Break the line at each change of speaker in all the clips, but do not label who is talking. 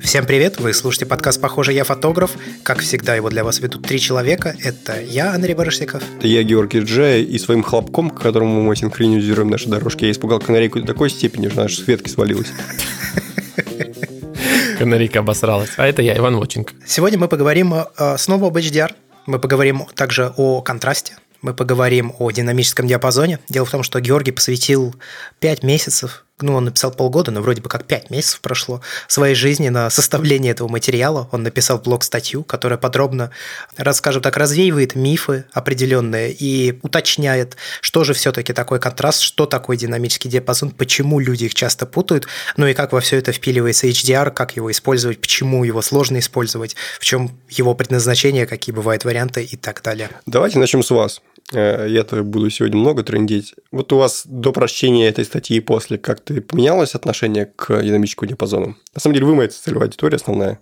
Всем привет! Вы слушаете подкаст «Похоже, я фотограф». Как всегда, его для вас ведут три человека. Это я, Андрей Барышников.
Это я, Георгий Джай, и своим хлопком, к которому мы синхронизируем наши дорожки, я испугал канарейку до такой степени, что наша с свалилась.
Канарейка обосралась. А это я, Иван Воченко.
Сегодня мы поговорим э, снова об HDR. Мы поговорим также о контрасте. Мы поговорим о динамическом диапазоне. Дело в том, что Георгий посвятил 5 месяцев ну, он написал полгода, но вроде бы как пять месяцев прошло своей жизни на составление этого материала. Он написал блог-статью, которая подробно, расскажем так, развеивает мифы определенные и уточняет, что же все-таки такой контраст, что такое динамический диапазон, почему люди их часто путают, ну и как во все это впиливается HDR, как его использовать, почему его сложно использовать, в чем его предназначение, какие бывают варианты и так далее.
Давайте начнем с вас. Э, я-то буду сегодня много трендить. Вот у вас до прочтения этой статьи и после как-то поменялось отношение к динамическому диапазону? На самом деле, вы моя целевая аудитория основная.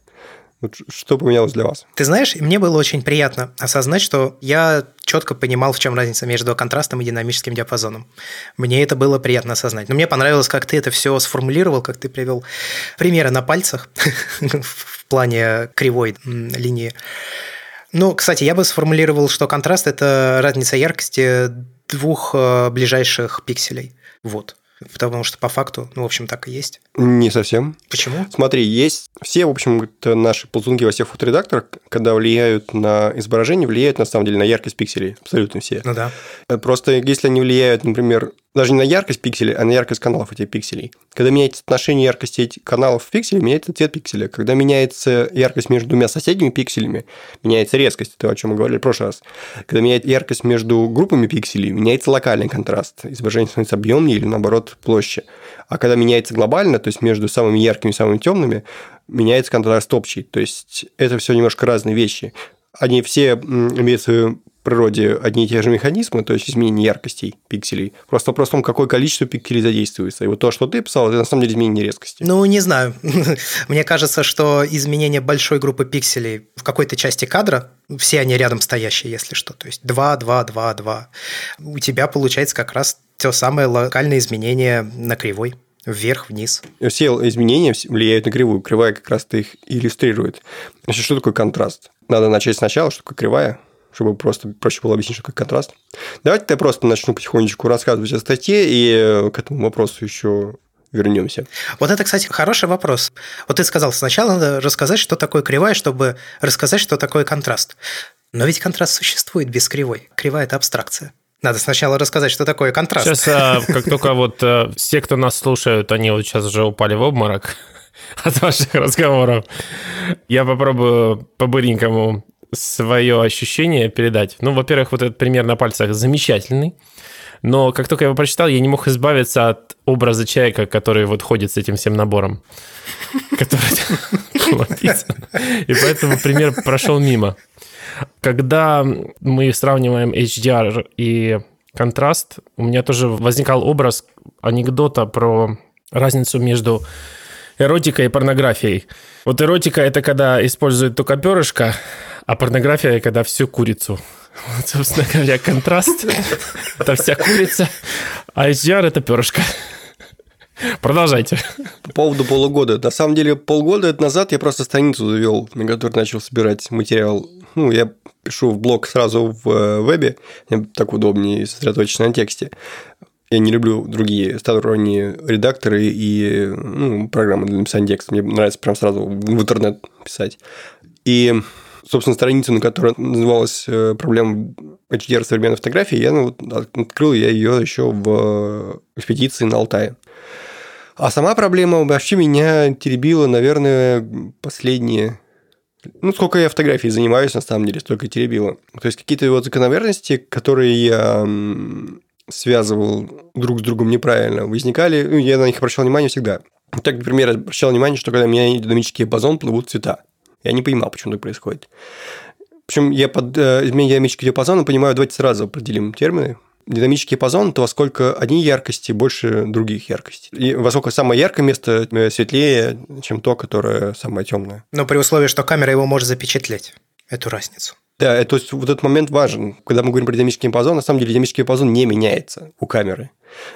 Вот что поменялось для вас?
Ты знаешь, мне было очень приятно осознать, что я четко понимал, в чем разница между контрастом и динамическим диапазоном. Мне это было приятно осознать. Но мне понравилось, как ты это все сформулировал, как ты привел примеры на пальцах в плане кривой линии. Ну, кстати, я бы сформулировал, что контраст – это разница яркости двух э, ближайших пикселей. Вот. Потому что по факту, ну, в общем, так и есть.
Не совсем.
Почему?
Смотри, есть все, в общем, наши ползунки во всех фоторедакторах, когда влияют на изображение, влияют на самом деле на яркость пикселей. Абсолютно все.
Ну да.
Э, просто если они влияют, например, даже не на яркость пикселей, а на яркость каналов этих пикселей. Когда меняется отношение яркости этих каналов в пикселе, меняется цвет пикселя. Когда меняется яркость между двумя соседними пикселями, меняется резкость, это о чем мы говорили в прошлый раз. Когда меняется яркость между группами пикселей, меняется локальный контраст. Изображение становится объемнее или, наоборот, площе. А когда меняется глобально, то есть между самыми яркими и самыми темными, меняется контраст общий. То есть это все немножко разные вещи. Они все имеют свою природе одни и те же механизмы, то есть изменение яркостей пикселей. Просто вопрос в том, какое количество пикселей задействуется. И вот то, что ты писал, это на самом деле изменение резкости.
Ну, не знаю. Мне кажется, что изменение большой группы пикселей в какой-то части кадра, все они рядом стоящие, если что, то есть 2, 2, 2, 2, у тебя получается как раз то самое локальное изменение на кривой. Вверх, вниз.
Все изменения влияют на кривую. Кривая как раз-то их иллюстрирует. Значит, что такое контраст? Надо начать сначала, что такое кривая чтобы просто проще было объяснить, что как контраст. Давайте я просто начну потихонечку рассказывать о статье, и э, к этому вопросу еще вернемся.
Вот это, кстати, хороший вопрос. Вот ты сказал, сначала надо рассказать, что такое кривая, чтобы рассказать, что такое контраст. Но ведь контраст существует без кривой. Кривая – это абстракция. Надо сначала рассказать, что такое контраст.
Сейчас, а, как только вот а, все, кто нас слушают, они вот сейчас уже упали в обморок от ваших разговоров. Я попробую по-быренькому свое ощущение передать. Ну, во-первых, вот этот пример на пальцах замечательный. Но как только я его прочитал, я не мог избавиться от образа человека, который вот ходит с этим всем набором. И поэтому пример прошел мимо. Когда мы сравниваем HDR и контраст, у меня тоже возникал образ анекдота про разницу между эротикой и порнографией. Вот эротика – это когда используют только перышко, а порнография, когда всю курицу. Вот, собственно говоря, контраст – это вся курица, а HDR – это перышко. Продолжайте.
По поводу полугода. На самом деле, полгода назад я просто страницу завел, на которой начал собирать материал. Ну, я пишу в блог сразу в э, вебе, мне так удобнее сосредоточиться на тексте. Я не люблю другие сторонние редакторы и ну, программы для написания текста. Мне нравится прям сразу в интернет писать. И собственно, страницу, на которой называлась э, «Проблема HDR современной фотографии», я ну, открыл я ее еще в экспедиции на Алтае. А сама проблема вообще меня теребила, наверное, последние ну, сколько я фотографией занимаюсь, на самом деле, столько теребило. То есть, какие-то вот закономерности, которые я связывал друг с другом неправильно, возникали, ну, я на них обращал внимание всегда. Так, например, обращал внимание, что когда у меня динамический базон плывут цвета. Я не понимал, почему так происходит. Причем я под э, изменение динамического диапазона понимаю, давайте сразу определим термины. Динамический диапазон – это во сколько одни яркости больше других яркостей. И во сколько самое яркое место э, светлее, чем то, которое самое темное.
Но при условии, что камера его может запечатлеть, эту разницу.
Да, то есть вот этот момент важен. Когда мы говорим про динамический диапазон, на самом деле динамический диапазон не меняется у камеры.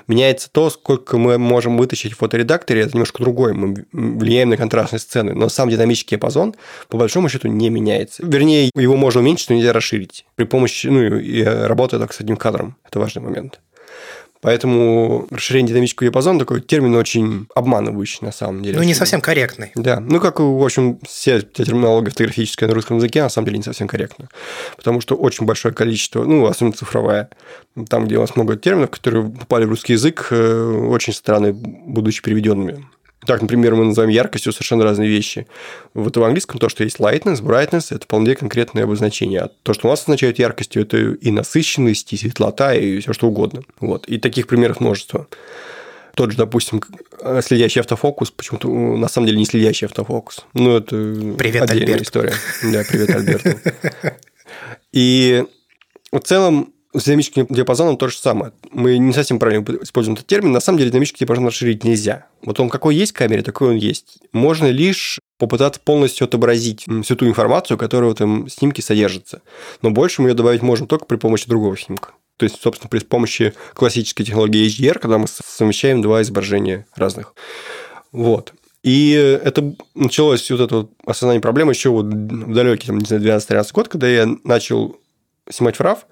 Меняется то, сколько мы можем вытащить в фоторедакторе, это немножко другое. Мы влияем на контрастные сцены. Но сам динамический диапазон, по большому счету, не меняется. Вернее, его можно уменьшить, но нельзя расширить. При помощи, ну, и работы так с одним кадром. Это важный момент. Поэтому расширение динамического диапазона такой термин очень обманывающий на самом деле.
Ну, не совсем корректный.
Да, ну, как, в общем, все терминология фотографическая на русском языке, на самом деле не совсем корректно. Потому что очень большое количество, ну, особенно цифровая, там, где у нас много терминов, которые попали в русский язык, э, очень странные, будучи переведенными. Так, например, мы называем яркостью совершенно разные вещи. Вот в английском то, что есть lightness, brightness, это вполне конкретное обозначение. А то, что у нас означает яркостью, это и насыщенность, и светлота, и все что угодно. Вот. И таких примеров множество. Тот же, допустим, следящий автофокус, почему-то на самом деле не следящий автофокус. Ну, это
привет,
отдельная
Альберт.
история. Да, привет, Альберт. И в целом с динамическим диапазоном то же самое. Мы не совсем правильно используем этот термин. На самом деле динамический диапазон расширить нельзя. Вот он какой есть в камере, такой он есть. Можно лишь попытаться полностью отобразить всю ту информацию, которая в этом снимке содержится. Но больше мы ее добавить можем только при помощи другого снимка. То есть, собственно, при помощи классической технологии HDR, когда мы совмещаем два изображения разных. Вот. И это началось вот это вот осознание проблемы еще вот в далекий, там, не знаю, 12-13 год, когда я начал снимать фрав,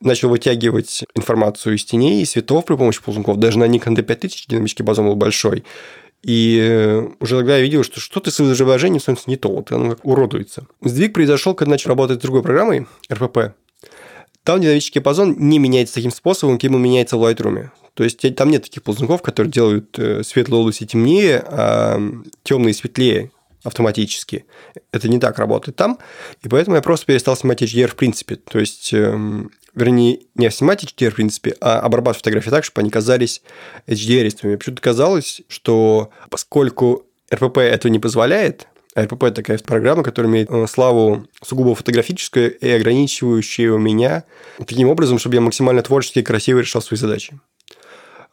начал вытягивать информацию из теней и светов при помощи ползунков. Даже на Nikon D5000 динамический базон был большой. И уже тогда я видел, что что-то с изображением становится не то, вот оно как уродуется. Сдвиг произошел, когда начал работать с другой программой, RPP. Там динамический диапазон не меняется таким способом, каким он меняется в Lightroom. То есть там нет таких ползунков, которые делают светлые области темнее, а темные светлее автоматически. Это не так работает там. И поэтому я просто перестал снимать HDR в принципе. То есть, эм, вернее, не снимать HDR в принципе, а обрабатывать фотографии так, чтобы они казались HDR-истыми. Почему-то казалось, что поскольку RPP этого не позволяет, а это такая программа, которая имеет славу сугубо фотографическую и ограничивающую меня таким образом, чтобы я максимально творчески и красиво решал свои задачи.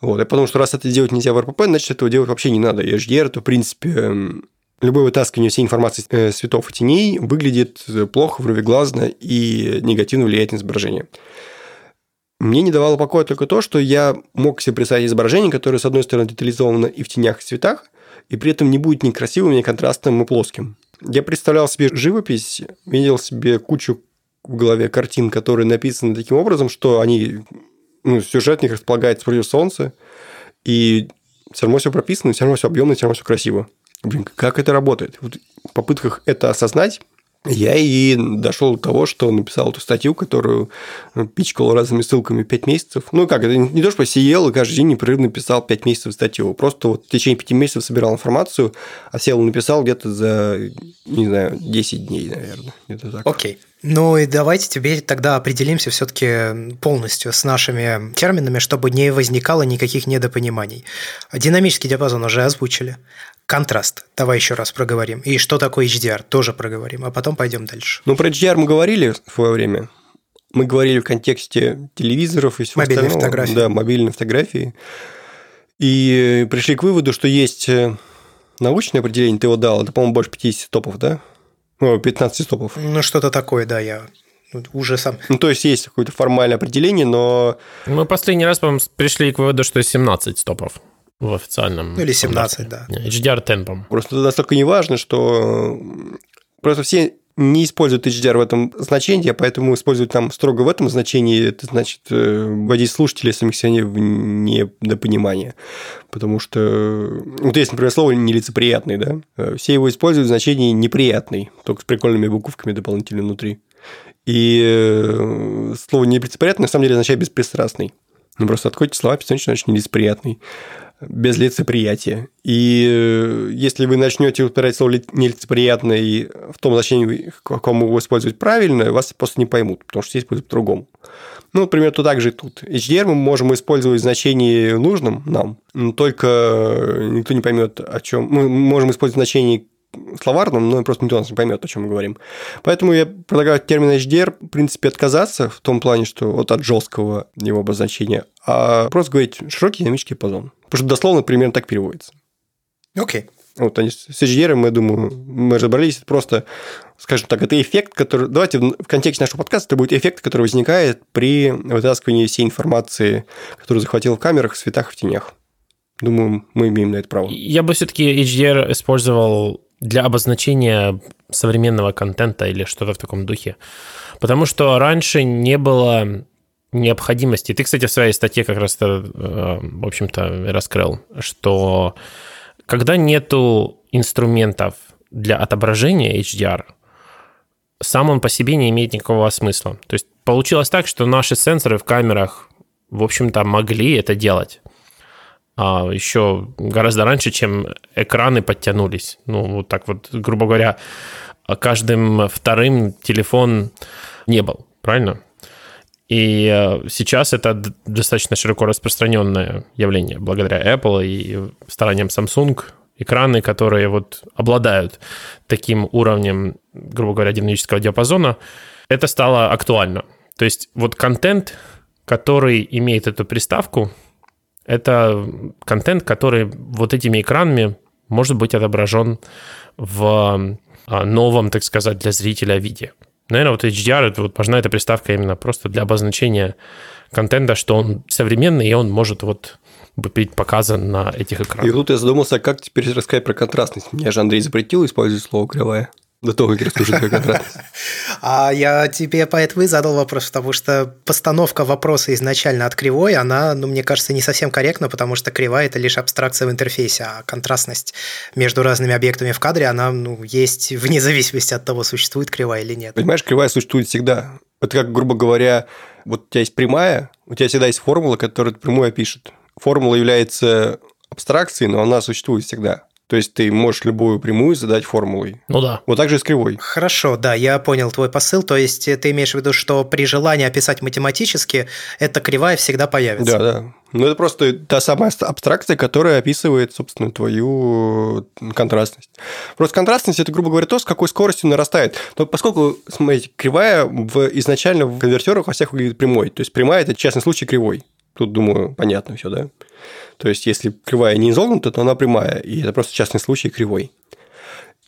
Вот. Я подумал, что раз это делать нельзя в RPP, значит, этого делать вообще не надо. И HDR – это, в принципе, эм, любое вытаскивание всей информации э, цветов и теней выглядит плохо, вровеглазно и негативно влияет на изображение. Мне не давало покоя только то, что я мог себе представить изображение, которое, с одной стороны, детализовано и в тенях, и в цветах, и при этом не будет ни красивым, ни контрастным, и плоским. Я представлял себе живопись, видел себе кучу в голове картин, которые написаны таким образом, что они, ну, сюжет них располагается против солнца, и все равно все прописано, все равно все объемно, все равно все красиво. Блин, как это работает? Вот в попытках это осознать, я и дошел до того, что написал эту статью, которую пичкал разными ссылками 5 месяцев. Ну как, это не то, что сидел и каждый день непрерывно писал 5 месяцев статью. Просто вот в течение 5 месяцев собирал информацию, а сел и написал где-то за, не знаю, 10 дней, наверное. Где-то так.
Окей. Ну и давайте теперь тогда определимся все-таки полностью с нашими терминами, чтобы не возникало никаких недопониманий. Динамический диапазон уже озвучили. Контраст. Давай еще раз проговорим. И что такое HDR, тоже проговорим, а потом пойдем дальше.
Ну, про HDR мы говорили в свое время. Мы говорили в контексте телевизоров и всего
Мобильной
остального.
фотографии.
Да, мобильной фотографии. И пришли к выводу, что есть э, научное определение, ты его дал, это, по-моему, больше 50 стопов, да? Ну, 15 стопов.
Ну, что-то такое, да, я уже сам...
Ну, то есть, есть какое-то формальное определение, но...
Мы последний раз, по-моему, пришли к выводу, что 17 стопов в официальном.
Ну, или 17,
стандарте.
да.
Не, HDR 10, по-моему.
Просто это настолько неважно, что просто все не используют HDR в этом значении, а поэтому используют там строго в этом значении, это значит э, вводить слушателей самих себя в недопонимание. Потому что вот есть, например, слово нелицеприятный, да? Э, Все его используют в значении неприятный, только с прикольными буковками дополнительно внутри. И э, слово нелицеприятный на самом деле означает беспристрастный. Ну, просто откройте слова, писать, значит нелицеприятный без лицеприятия. И э, если вы начнете упирать слово нелицеприятное в том значении, в каком его использовать правильно, вас просто не поймут, потому что используют по-другому. Ну, например, то так же и тут. HDR мы можем использовать в значении нужном нам, но только никто не поймет, о чем. Мы можем использовать значение словарном, но просто никто нас не поймет, о чем мы говорим. Поэтому я предлагаю от термина HDR, в принципе, отказаться в том плане, что вот от жесткого его обозначения, а просто говорить широкий динамический диапазон. Потому что дословно примерно так переводится.
Окей.
Вот они с HDR, мы, думаю, мы разобрались, это просто, скажем так, это эффект, который... Давайте в контексте нашего подкаста это будет эффект, который возникает при вытаскивании всей информации, которую захватил в камерах, в светах, в тенях. Думаю, мы имеем на это право.
Я бы все-таки HDR использовал для обозначения современного контента или что-то в таком духе. Потому что раньше не было необходимости. Ты, кстати, в своей статье как раз, э, в общем-то, раскрыл, что когда нету инструментов для отображения HDR, сам он по себе не имеет никакого смысла. То есть получилось так, что наши сенсоры в камерах, в общем-то, могли это делать. А еще гораздо раньше, чем экраны подтянулись. Ну, вот так вот, грубо говоря, каждым вторым телефон не был, правильно? И э, сейчас это достаточно широко распространенное явление благодаря Apple и стараниям Samsung. Экраны, которые вот обладают таким уровнем, грубо говоря, динамического диапазона, это стало актуально. То есть вот контент, который имеет эту приставку, это контент, который вот этими экранами может быть отображен в а, новом, так сказать, для зрителя виде. Наверное, вот HDR, это вот важна эта приставка именно просто для обозначения контента, что он современный, и он может вот быть показан на этих экранах.
И тут я задумался, как теперь рассказать про контрастность. Меня же Андрей запретил использовать слово «кривая». До того, как расскажу твой контракт.
А я тебе поэтому и задал вопрос, потому что постановка вопроса изначально от кривой, она, ну, мне кажется, не совсем корректна, потому что кривая – это лишь абстракция в интерфейсе, а контрастность между разными объектами в кадре, она, ну, есть вне зависимости от того, существует кривая или нет.
Понимаешь, кривая существует всегда. Это как, грубо говоря, вот у тебя есть прямая, у тебя всегда есть формула, которая прямую опишет. Формула является абстракцией, но она существует всегда. То есть ты можешь любую прямую задать формулой.
Ну да.
Вот так же и с кривой.
Хорошо, да, я понял твой посыл. То есть ты имеешь в виду, что при желании описать математически, эта кривая всегда появится.
Да, да. Ну, это просто та самая абстракция, которая описывает, собственно, твою контрастность. Просто контрастность – это, грубо говоря, то, с какой скоростью нарастает. Но поскольку, смотрите, кривая в, изначально в конвертерах во всех выглядит прямой. То есть, прямая – это частный случай кривой. Тут, думаю, понятно все, да? То есть, если кривая не изогнута, то она прямая, и это просто частный случай кривой.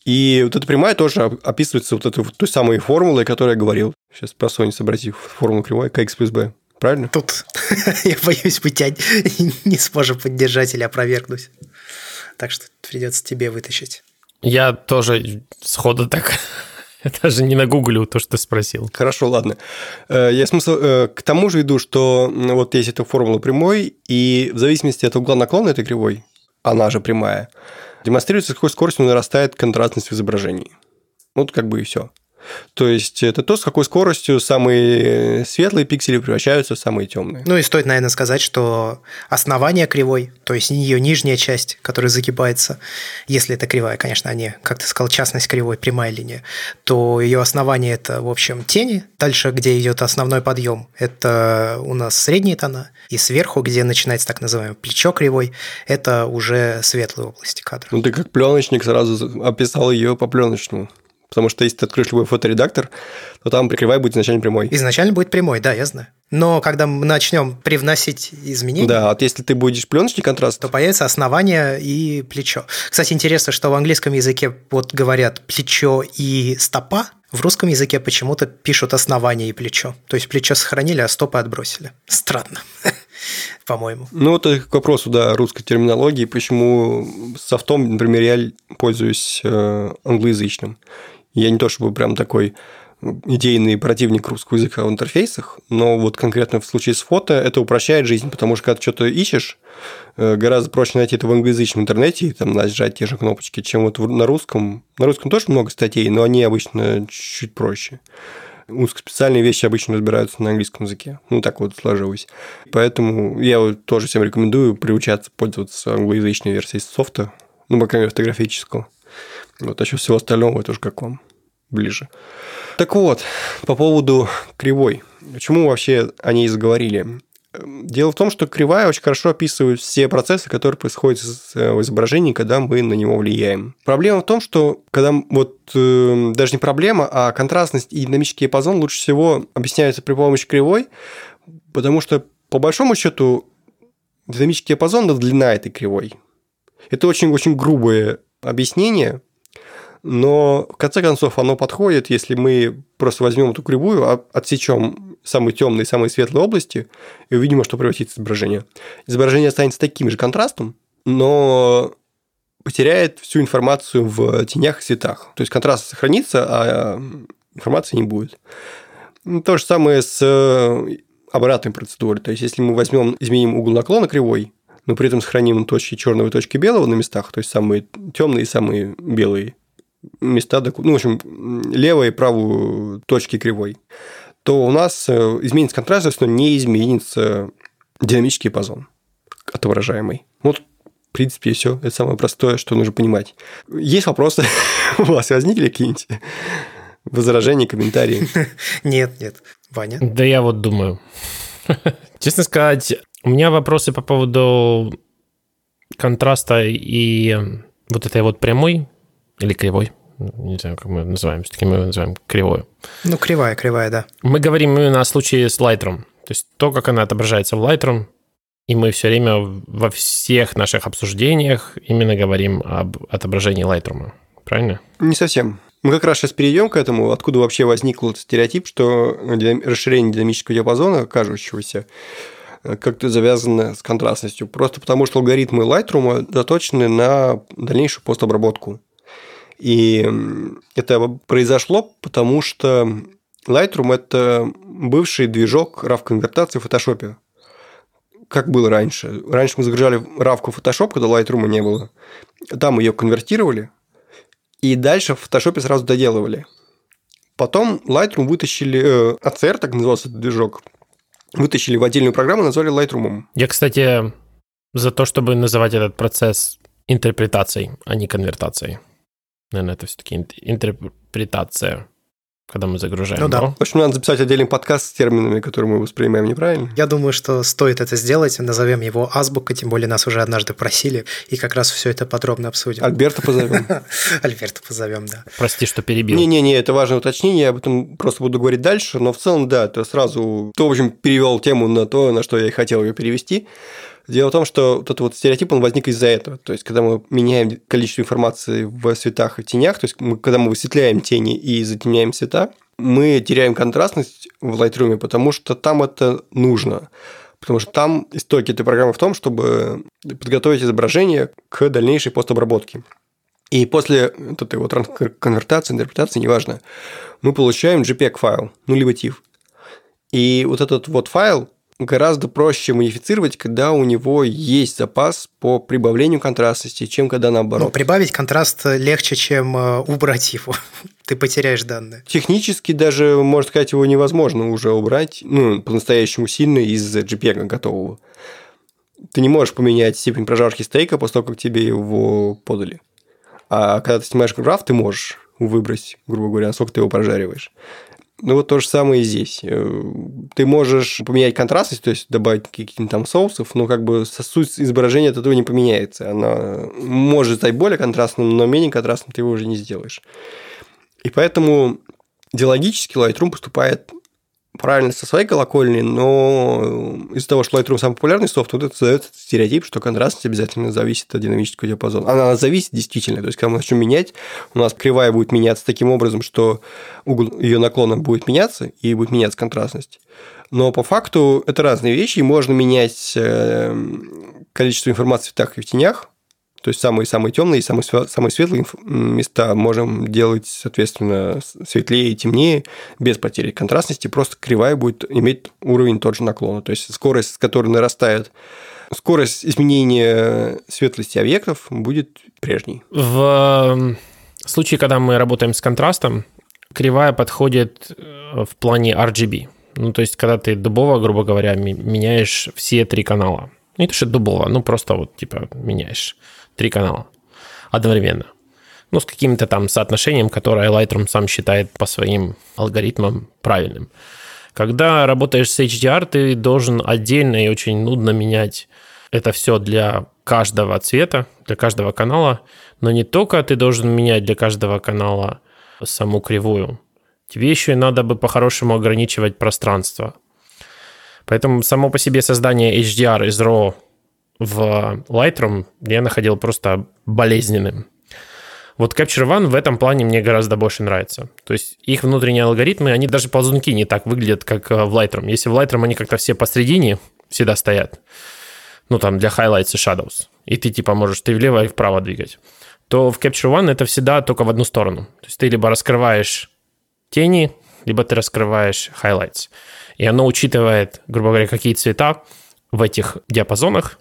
И вот эта прямая тоже описывается вот этой той самой формулой, о которой я говорил. Сейчас про Sony сообразив формулу кривой, kx плюс b. Правильно?
Тут я боюсь, мы тебя не сможем поддержать или опровергнуть. Так что придется тебе вытащить.
Я тоже сходу так я даже не нагуглю то, что ты спросил.
Хорошо, ладно. Э, я смысл э, к тому же иду, что вот есть эта формула прямой, и в зависимости от угла наклона этой кривой, она же прямая, демонстрируется, с какой скоростью нарастает контрастность в изображении. Вот как бы и все. То есть это то, с какой скоростью самые светлые пиксели превращаются в самые темные.
Ну и стоит, наверное, сказать, что основание кривой, то есть ее нижняя часть, которая загибается, если это кривая, конечно, а не, как ты сказал, частность кривой, прямая линия, то ее основание это, в общем, тени. Дальше, где идет основной подъем, это у нас средние тона. И сверху, где начинается так называемое плечо кривой, это уже светлые области кадра.
Ну ты как пленочник сразу описал ее по пленочному. Потому что если ты откроешь любой фоторедактор, то там прикрывай будет изначально прямой.
Изначально будет прямой, да, я знаю. Но когда мы начнем привносить изменения...
Да, вот если ты будешь пленочный контраст...
То появится основание и плечо. Кстати, интересно, что в английском языке вот говорят плечо и стопа, в русском языке почему-то пишут основание и плечо. То есть плечо сохранили, а стопы отбросили. Странно, по-моему.
Ну, это к вопросу, да, русской терминологии. Почему софтом, например, я пользуюсь э, англоязычным. Я не то чтобы прям такой идейный противник русского языка в интерфейсах, но вот конкретно в случае с фото это упрощает жизнь, потому что когда ты что-то ищешь, э, гораздо проще найти это в англоязычном интернете и там нажать те же кнопочки, чем вот на русском. На русском тоже много статей, но они обычно чуть проще. Узкоспециальные вещи обычно разбираются на английском языке. Ну, так вот сложилось. Поэтому я тоже всем рекомендую приучаться пользоваться англоязычной версией софта, ну, по крайней мере, фотографического. Вот, а еще всего остального это уже как вам ближе. Так вот, по поводу кривой. Почему вообще о ней заговорили? Дело в том, что кривая очень хорошо описывает все процессы, которые происходят э, в изображении, когда мы на него влияем. Проблема в том, что когда вот э, даже не проблема, а контрастность и динамический диапазон лучше всего объясняются при помощи кривой, потому что по большому счету динамический диапазон – это длина этой кривой. Это очень-очень грубое объяснение, но в конце концов оно подходит, если мы просто возьмем эту кривую, а отсечем самые темные, самые светлые области и увидим, что превратится изображение. Изображение останется таким же контрастом, но потеряет всю информацию в тенях и цветах. То есть контраст сохранится, а информации не будет. То же самое с э, обратной процедурой. То есть, если мы возьмем, изменим угол наклона кривой, но при этом сохраним точки черного и точки белого на местах, то есть самые темные и самые белые места, ну, в общем, левую и правую точки кривой, то у нас э, изменится контрастность, но не изменится динамический диапазон отображаемый. Вот, в принципе, все. Это самое простое, что нужно понимать. Есть вопросы? У вас возникли какие-нибудь возражения, комментарии?
Нет, нет. Ваня?
Да я вот думаю. Честно сказать, у меня вопросы по поводу контраста и вот этой вот прямой или кривой, не знаю, как мы называем, все-таки мы называем кривой.
Ну, кривая, кривая, да.
Мы говорим именно о случае с Lightroom. То есть то, как она отображается в Lightroom, и мы все время во всех наших обсуждениях именно говорим об отображении Lightroom. Правильно?
Не совсем. Мы как раз сейчас перейдем к этому, откуда вообще возник этот стереотип, что расширение динамического диапазона, кажущегося, э, как-то завязано с контрастностью. Просто потому, что алгоритмы Lightroom заточены на дальнейшую постобработку. И это произошло, потому что Lightroom – это бывший движок RAW-конвертации в Photoshop. Как было раньше. Раньше мы загружали RAW в Photoshop, когда Lightroom не было. Там ее конвертировали, и дальше в Photoshop сразу доделывали. Потом Lightroom вытащили, э, ACR, так назывался этот движок, вытащили в отдельную программу, назвали Lightroom.
Я, кстати, за то, чтобы называть этот процесс интерпретацией, а не конвертацией. Наверное, это все-таки интерпретация когда мы загружаем.
Ну да.
В общем, надо записать отдельный подкаст с терминами, которые мы воспринимаем неправильно.
Я думаю, что стоит это сделать. Назовем его азбука, тем более нас уже однажды просили, и как раз все это подробно обсудим.
Альберта позовем.
Альберта позовем, да.
Прости, что перебил.
Не-не-не, это важное уточнение, я об этом просто буду говорить дальше, но в целом, да, это сразу, то, в общем, перевел тему на то, на что я и хотел ее перевести. Дело в том, что этот вот стереотип, он возник из-за этого. То есть, когда мы меняем количество информации в цветах и тенях, то есть, мы, когда мы высветляем тени и затемняем цвета, мы теряем контрастность в Lightroom, потому что там это нужно. Потому что там истоки этой программы в том, чтобы подготовить изображение к дальнейшей постобработке. И после вот этой вот конвертации, интерпретации, неважно, мы получаем JPEG-файл, ну, либо TIFF. И вот этот вот файл гораздо проще модифицировать, когда у него есть запас по прибавлению контрастности, чем когда наоборот. Ну,
прибавить контраст легче, чем э, убрать его. Ты потеряешь данные.
Технически даже, можно сказать, его невозможно уже убрать, ну, по-настоящему сильно из JPEG готового. Ты не можешь поменять степень прожарки стейка после того, как тебе его подали. А когда ты снимаешь граф, ты можешь выбрать, грубо говоря, сколько ты его прожариваешь. Ну, вот то же самое и здесь. Э, ты можешь поменять контрастность, то есть добавить каких-то там соусов, но как бы суть изображения от этого не поменяется. Она может стать более контрастным, но менее контрастным ты его уже не сделаешь. И поэтому идеологически Lightroom поступает правильно со своей колокольни, но из-за того, что Lightroom самый популярный софт, вот это создается стереотип, что контрастность обязательно зависит от динамического диапазона. Она зависит действительно. То есть, когда мы начнем менять, у нас кривая будет меняться таким образом, что угол ее наклона будет меняться, и будет меняться контрастность. Но по факту это разные вещи, и можно менять э, количество информации в цветах и в тенях, то есть самые-самые темные и самые, самые светлые места можем делать, соответственно, светлее и темнее, без потери контрастности. Просто кривая будет иметь уровень тот же наклона. То есть скорость, с которой нарастает скорость изменения светлости объектов будет прежней.
В случае, когда мы работаем с контрастом, кривая подходит э, в плане RGB. Ну, то есть, когда ты дубово, грубо говоря, меняешь все три канала. Не то, что дубово, ну, просто вот, типа, меняешь три канала одновременно. Ну, с каким-то там соотношением, которое Lightroom сам считает по своим алгоритмам правильным. Когда работаешь с HDR, ты должен отдельно и очень нудно менять это все для каждого цвета, для каждого канала. Но не только ты должен менять для каждого канала саму кривую. Тебе еще и надо бы по-хорошему ограничивать пространство. Поэтому само по себе создание HDR из RAW в Lightroom я находил просто болезненным. Вот Capture One в этом плане мне гораздо больше нравится. То есть их внутренние алгоритмы, они даже ползунки не так выглядят, как э, в Lightroom. Если в Lightroom они как-то все посредине всегда стоят, ну там для highlights и shadows, и ты типа можешь ты влево и вправо двигать, то в Capture One это всегда только в одну сторону. То есть ты либо раскрываешь тени, либо ты раскрываешь highlights. И оно учитывает, грубо говоря, какие цвета в этих диапазонах,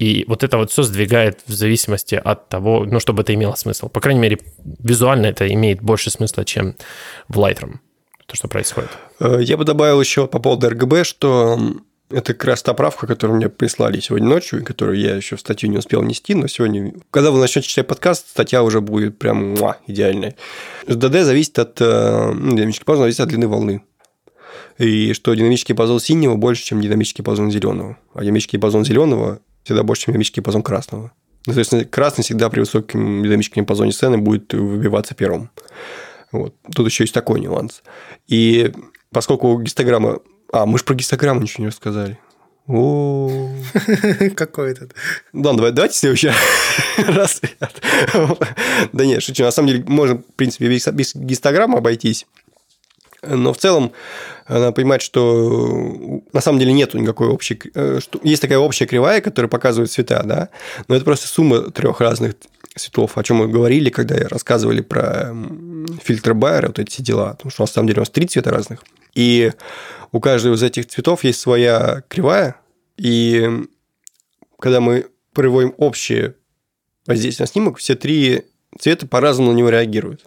и вот это вот все сдвигает в зависимости от того, ну, чтобы это имело смысл. По крайней мере, визуально это имеет больше смысла, чем в Lightroom, то, что происходит.
Э, я бы добавил еще по поводу RGB, что это как раз та правка, которую мне прислали сегодня ночью, и которую я еще в статью не успел нести, но сегодня, когда вы начнете читать подкаст, статья уже будет прям муа, идеальная. SDD зависит от, э, ну, динамический пазл зависит от длины волны. И что динамический пазл синего больше, чем динамический пазл зеленого. А динамический пазл зеленого всегда больше, чем динамический диапазон красного. Ну, соответственно, красный всегда при высоком динамическом диапазоне сцены будет выбиваться первым. Вот. Тут еще есть такой нюанс. И поскольку гистограмма... А, мы же про гистограмму ничего не рассказали. О,
Какой этот?
Да, давай, давайте следующий раз. Да нет, шучу. На самом деле, можно, в принципе, без гистограммы обойтись. Но в целом надо понимать, что на самом деле нету никакой общей... Э, что, есть такая общая кривая, которая показывает цвета, да, но это просто сумма трех разных цветов, о чем мы говорили, когда рассказывали про фильтр Байера, вот эти дела, потому что на самом деле у нас три цвета разных. И у каждого из этих цветов есть своя кривая, и когда мы проводим общее воздействие на снимок, все три цвета по-разному на него реагируют.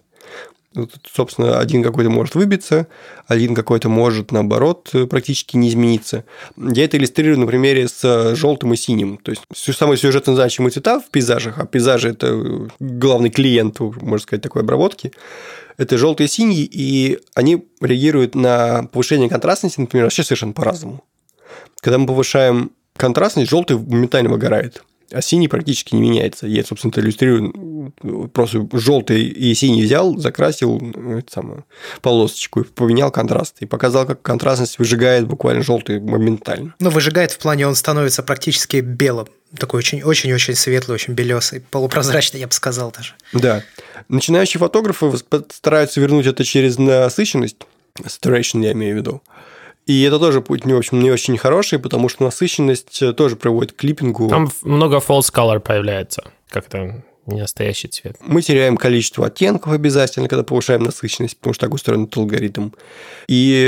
Тут, собственно, один какой-то может выбиться, один какой-то может, наоборот, практически не измениться. Я это иллюстрирую на примере с желтым и синим. То есть, самые сюжетно значимые цвета в пейзажах, а пейзажи – это главный клиент, можно сказать, такой обработки, это желтые и синие, и они реагируют на повышение контрастности, например, вообще совершенно по-разному. Когда мы повышаем контрастность, желтый моментально выгорает – а синий практически не меняется. Я, собственно, это иллюстрирую. Просто желтый и синий взял, закрасил ну, это самое, полосочку поменял контраст. И показал, как контрастность выжигает буквально желтый моментально.
Ну, выжигает в плане, он становится практически белым. Такой очень-очень-очень светлый, очень белесый, полупрозрачный, я бы сказал даже.
Да. Начинающие фотографы стараются вернуть это через насыщенность, saturation я имею в виду. И это тоже путь не, в общем, не очень хороший, потому что насыщенность э, тоже приводит к клиппингу.
Там много false color появляется, как-то не настоящий цвет.
Мы теряем количество оттенков обязательно, когда повышаем насыщенность, потому что так устроен этот алгоритм. И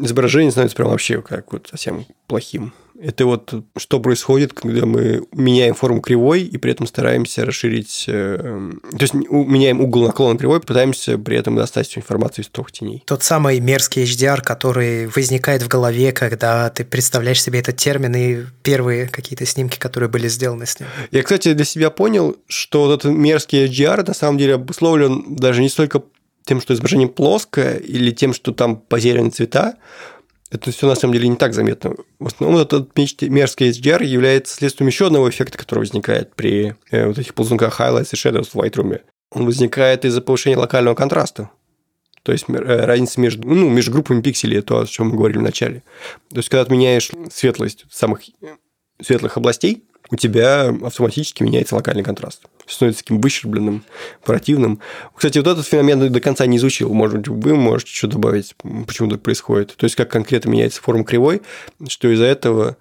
изображение становится прям вообще как вот совсем плохим. Это вот что происходит, когда мы меняем форму кривой и при этом стараемся расширить... Э, то есть, меняем угол наклона кривой, пытаемся при этом достать всю информацию из трех теней.
Тот самый мерзкий HDR, который возникает в голове, когда ты представляешь себе этот термин и первые какие-то снимки, которые были сделаны с ним.
Я, кстати, для себя понял, что вот этот мерзкий HDR на самом деле обусловлен даже не столько тем, что изображение плоское, или тем, что там позерены цвета, это все на самом деле не так заметно. В основном этот мерзкий HDR является следствием еще одного эффекта, который возникает при э, вот этих ползунках highlights и shadows в Lightroom. Он возникает из-за повышения локального контраста. То есть э, разница между, ну, между группами пикселей, то, о чем мы говорили в начале. То есть, когда отменяешь светлость самых светлых областей, у тебя автоматически меняется локальный контраст. Становится таким выщербленным, противным. Кстати, вот этот феномен я до конца не изучил. Может быть, вы можете что добавить, почему так происходит. То есть, как конкретно меняется форма кривой, что из-за этого...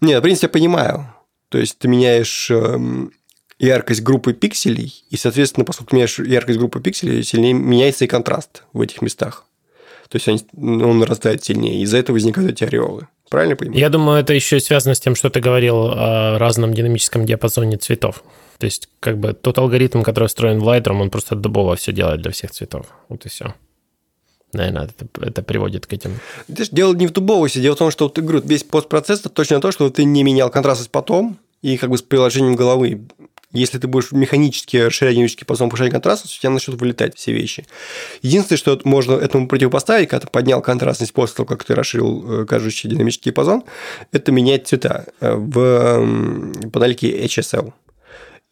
Нет, в принципе, я понимаю. То есть, ты меняешь эм, яркость группы пикселей, и, соответственно, поскольку меняешь яркость группы пикселей, сильнее меняется и контраст в этих местах. То есть, он растает сильнее, из-за этого возникают эти ореолы. Правильно понимаю?
Я думаю, это еще связано с тем, что ты говорил о разном динамическом диапазоне цветов. То есть, как бы тот алгоритм, который встроен в Lightroom, он просто дубово все делает для всех цветов. Вот и все. Наверное, это, это приводит к этим.
Дело не в дубовости. Дело в том, что вот, говорю, весь постпроцесс это точно то, что ты не менял контрастность потом, и как бы с приложением головы если ты будешь механически расширять динамический диапазон, повышать контрастность, у тебя начнут вылетать все вещи. Единственное, что можно этому противопоставить, когда ты поднял контрастность после того, как ты расширил э, кажущий динамический диапазон, это менять цвета э, в панельке HSL.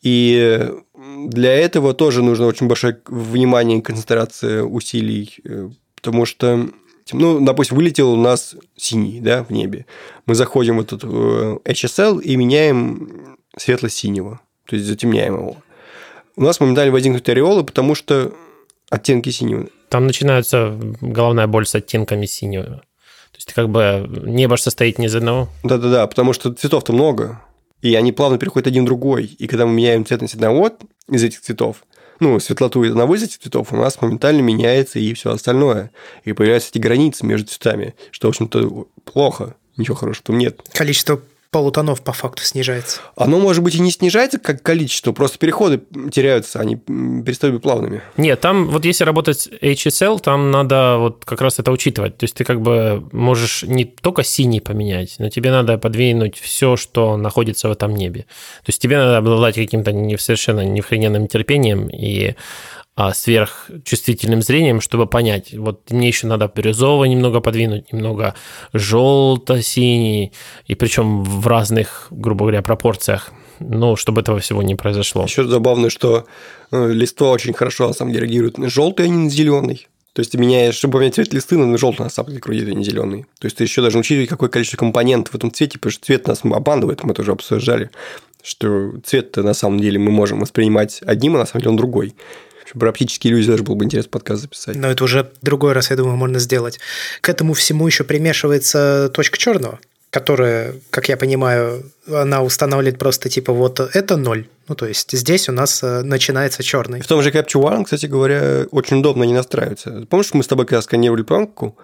И для этого тоже нужно очень большое внимание и концентрация усилий, э, потому что ну, допустим, вылетел у нас синий, да, в небе. Мы заходим в этот HSL и меняем светло-синего то есть затемняем его. у нас моментально возникнут ореолы, потому что оттенки синего.
Там начинается головная боль с оттенками синего. То есть как бы небо состоит не из одного.
Да-да-да, потому что цветов-то много, и они плавно переходят один в другой. И когда мы меняем цветность одного из этих цветов, ну, светлоту одного из этих цветов, у нас моментально меняется и все остальное. И появляются эти границы между цветами, что, в общем-то, плохо. Ничего хорошего там нет.
Количество полутонов по факту снижается.
Оно, может быть, и не снижается как количество, просто переходы теряются, они перестают быть плавными.
Нет, там вот если работать с HSL, там надо вот как раз это учитывать. То есть ты как бы можешь не только синий поменять, но тебе надо подвинуть все, что находится в этом небе. То есть тебе надо обладать каким-то не совершенно невхрененным терпением и сверхчувствительным зрением, чтобы понять, вот мне еще надо бирюзовый немного подвинуть, немного желто-синий, и причем в разных, грубо говоря, пропорциях, ну, чтобы этого всего не произошло.
Еще забавно, что э, листва очень хорошо, на самом деле, реагируют на желтый, а не на зеленый. То есть ты меняешь, чтобы поменять цвет листы, на желтый на самом деле крутит, а не зеленый. То есть ты еще должен учитывать, какое количество компонентов в этом цвете, потому что цвет нас обманывает, мы тоже обсуждали, что цвет на самом деле мы можем воспринимать одним, а на самом деле он другой. Про оптические иллюзии даже было бы интересно подкаст записать.
Но это уже другой раз, я думаю, можно сделать. К этому всему еще примешивается точка черного, которая, как я понимаю, она устанавливает просто типа вот это ноль. Ну, то есть здесь у нас э, начинается черный.
В том же Capture One, кстати говоря, очень удобно не настраивается. Помнишь, мы с тобой когда сканировали пленку,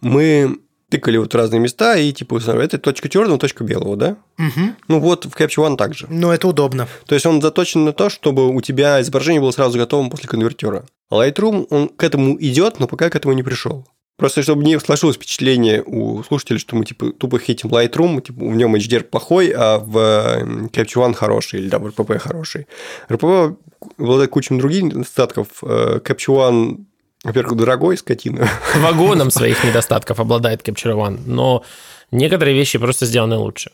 мы тыкали вот разные места и типа это точка черного, точка белого, да?
Угу.
Ну вот в Capture One также.
Ну это удобно.
То есть он заточен на то, чтобы у тебя изображение было сразу готовым после конвертера. Lightroom, он к этому идет, но пока к этому не пришел. Просто чтобы не сложилось впечатление у слушателей, что мы типа тупо хейтим Lightroom, типа в нем HDR плохой, а в Capture One хороший или да, в RPP хороший. RPP обладает кучей других недостатков. Э, Capture One во-первых, дорогой скотина.
Вагоном своих недостатков обладает Capture One, но некоторые вещи просто сделаны лучше.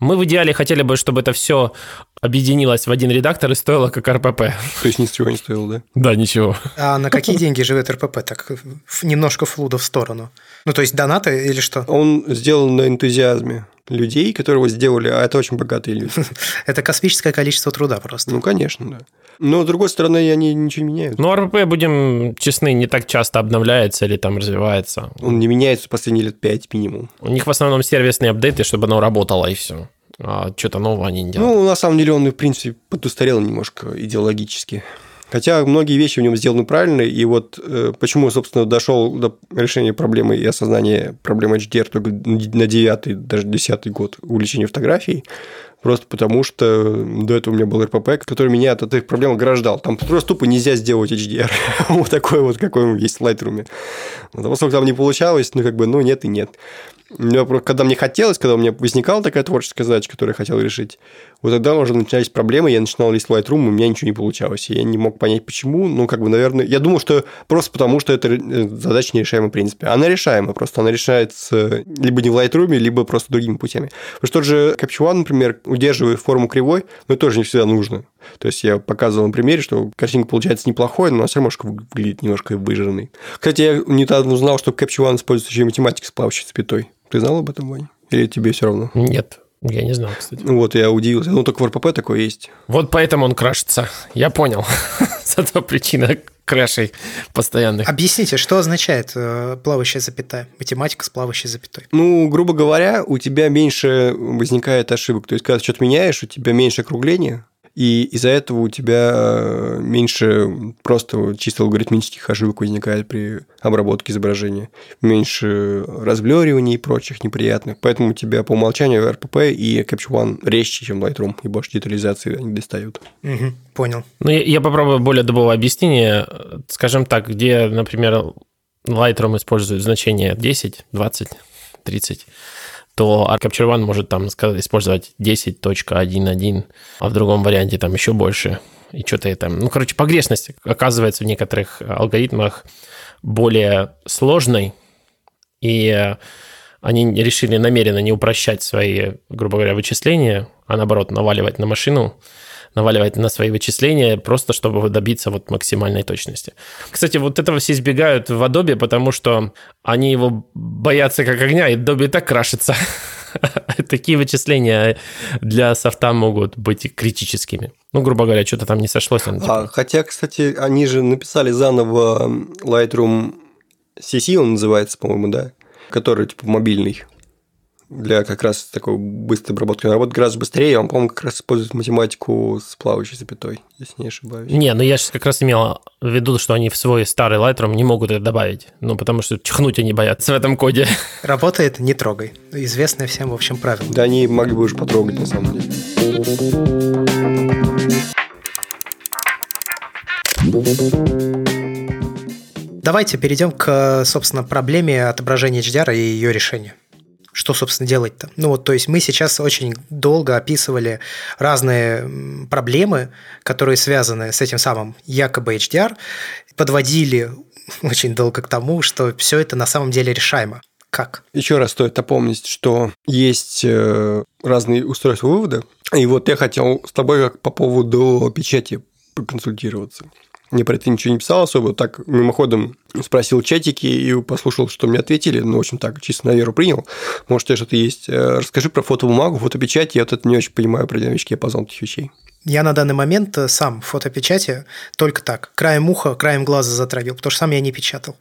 Мы в идеале хотели бы, чтобы это все объединилось в один редактор и стоило как РПП. То
есть ничего не стоило, да?
Да, ничего.
А на какие деньги живет РПП? Так немножко флуда в сторону. Ну, то есть донаты или что?
Он сделан на энтузиазме людей, которые его сделали, а это очень богатые люди.
Это космическое количество труда просто.
Ну, конечно, да. Но, с другой стороны, они ничего не меняют.
Ну, РПП, будем честны, не так часто обновляется или там развивается.
Он не меняется последние лет пять минимум.
У них в основном сервисные апдейты, чтобы оно работало и все. А что-то нового они не делают.
Ну, на самом деле, он, в принципе, подустарел немножко идеологически. Хотя многие вещи в нем сделаны правильно, и вот э, почему, собственно, дошел до решения проблемы и осознания проблемы HDR только на девятый, даже десятый год увлечения фотографией, просто потому что до этого у меня был РПП, который меня от этих проблем ограждал. Там просто тупо нельзя сделать HDR. вот такой вот, какой он есть в Lightroom. Поскольку там не получалось, ну, как бы, ну, нет и нет. Когда мне хотелось, когда у меня возникала такая творческая задача, которую я хотел решить, вот тогда уже начинались проблемы, я начинал лезть в Lightroom, у меня ничего не получалось. И я не мог понять, почему. Ну, как бы, наверное, я думал, что просто потому, что эта э, задача нерешаема в принципе. Она решаема, просто она решается либо не в Lightroom, либо просто другими путями. Потому что тот же Capture One, например, удерживает форму кривой, это тоже не всегда нужно. То есть я показывал на примере, что картинка получается неплохой, но она все равно выглядит немножко выжженной. Кстати, я недавно узнал, что Capture One используется еще и математика с плавающей запятой. Ты знал об этом, Вань? Или тебе все равно?
Нет. Я не знал, кстати.
Ну вот, я удивился. Ну, только в РПП такое есть.
Вот поэтому он крашится. Я понял. Зато причина крэшей постоянных.
Объясните, что означает э, плавающая запятая? Математика с плавающей запятой.
Ну, грубо говоря, у тебя меньше возникает ошибок. То есть, когда ты что-то меняешь, у тебя меньше округления, и из-за этого у тебя э, меньше просто чисто алгоритмических ошибок возникает при обработке изображения, меньше разблериваний и прочих неприятных. Поэтому у тебя по умолчанию RPP и Capture One резче, чем Lightroom, и больше детализации они достают.
Угу, понял.
Ну, я, я попробую более добовое объяснение. Скажем так, где, например, Lightroom использует значение 10, 20, 30, то Capture One может там использовать 10.1.1, а в другом варианте там еще больше. И что-то это... Ну, короче, погрешность оказывается в некоторых алгоритмах более сложной, и они решили намеренно не упрощать свои, грубо говоря, вычисления, а наоборот наваливать на машину, наваливать на свои вычисления, просто чтобы добиться вот максимальной точности. Кстати, вот этого все избегают в Adobe, потому что они его боятся как огня, и Adobe так крашится такие вычисления для софта могут быть критическими. Ну, грубо говоря, что-то там не сошлось.
А, типа... хотя, кстати, они же написали заново Lightroom CC, он называется, по-моему, да? Который, типа, мобильный для как раз такой быстрой обработки. Он работает гораздо быстрее, он, по-моему, как раз использует математику с плавающей запятой, если не ошибаюсь.
Не, ну я сейчас как раз имел в виду, что они в свой старый Lightroom не могут это добавить, ну потому что чихнуть они боятся в этом коде.
Работает, не трогай. Известное всем, в общем, правило.
Да они могли бы уже потрогать, на самом деле.
Давайте перейдем к, собственно, проблеме отображения HDR и ее решению что, собственно, делать-то? Ну вот, то есть мы сейчас очень долго описывали разные проблемы, которые связаны с этим самым якобы HDR, подводили очень долго к тому, что все это на самом деле решаемо. Как?
Еще раз стоит напомнить, что есть э, разные устройства вывода, и вот я хотел с тобой как по поводу печати проконсультироваться. Мне про это ничего не писал особо, так мимоходом спросил чатики и послушал, что мне ответили. Ну, в общем, так, чисто на веру принял. Может, у тебя что-то есть. Э, расскажи про фотобумагу, фотопечать. Я вот это не очень понимаю про динамический диапазон таких вещей.
Я на данный момент э, сам в фотопечати только так, краем уха, краем глаза затрагивал, потому что сам я не печатал.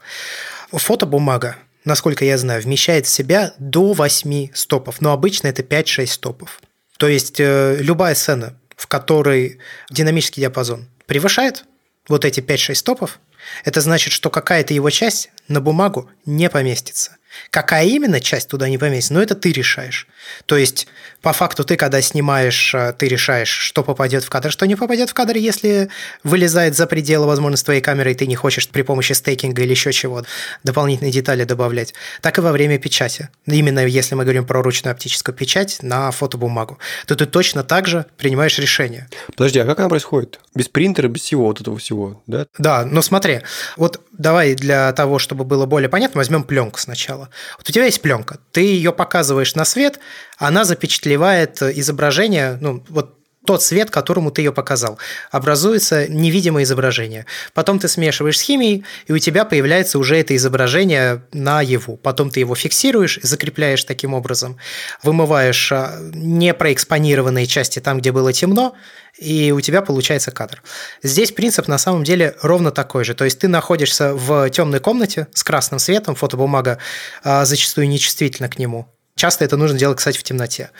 Фотобумага, насколько я знаю, вмещает в себя до 8 стопов, но обычно это 5-6 стопов. То есть э, любая сцена, в которой динамический диапазон превышает вот эти 5-6 стопов, это значит, что какая-то его часть на бумагу не поместится. Какая именно часть туда не поместится, но это ты решаешь. То есть, по факту, ты, когда снимаешь, э, ты решаешь, что попадет в кадр, что не попадет в кадр, если вылезает за пределы возможности твоей камеры, и ты не хочешь при помощи стейкинга или еще чего дополнительные детали добавлять. Так и во время печати. Именно если мы говорим про ручную оптическую печать на фотобумагу, то ты точно так же принимаешь решение.
Подожди, а как она происходит? Без принтера, без всего вот этого всего, да?
Да, но смотри, вот давай для того, чтобы было более понятно, возьмем пленку сначала. Вот у тебя есть пленка, ты ее показываешь на свет, она запечатлевает изображение, ну, вот тот цвет, которому ты ее показал. Образуется невидимое изображение. Потом ты смешиваешь с химией, и у тебя появляется уже это изображение на его. Потом ты его фиксируешь, закрепляешь таким образом, вымываешь а, непроэкспонированные части там, где было темно, и у тебя получается кадр. Здесь принцип на самом деле ровно такой же. То есть ты находишься в темной комнате с красным светом, фотобумага а, зачастую нечувствительна к нему. Часто это нужно делать, кстати, в темноте.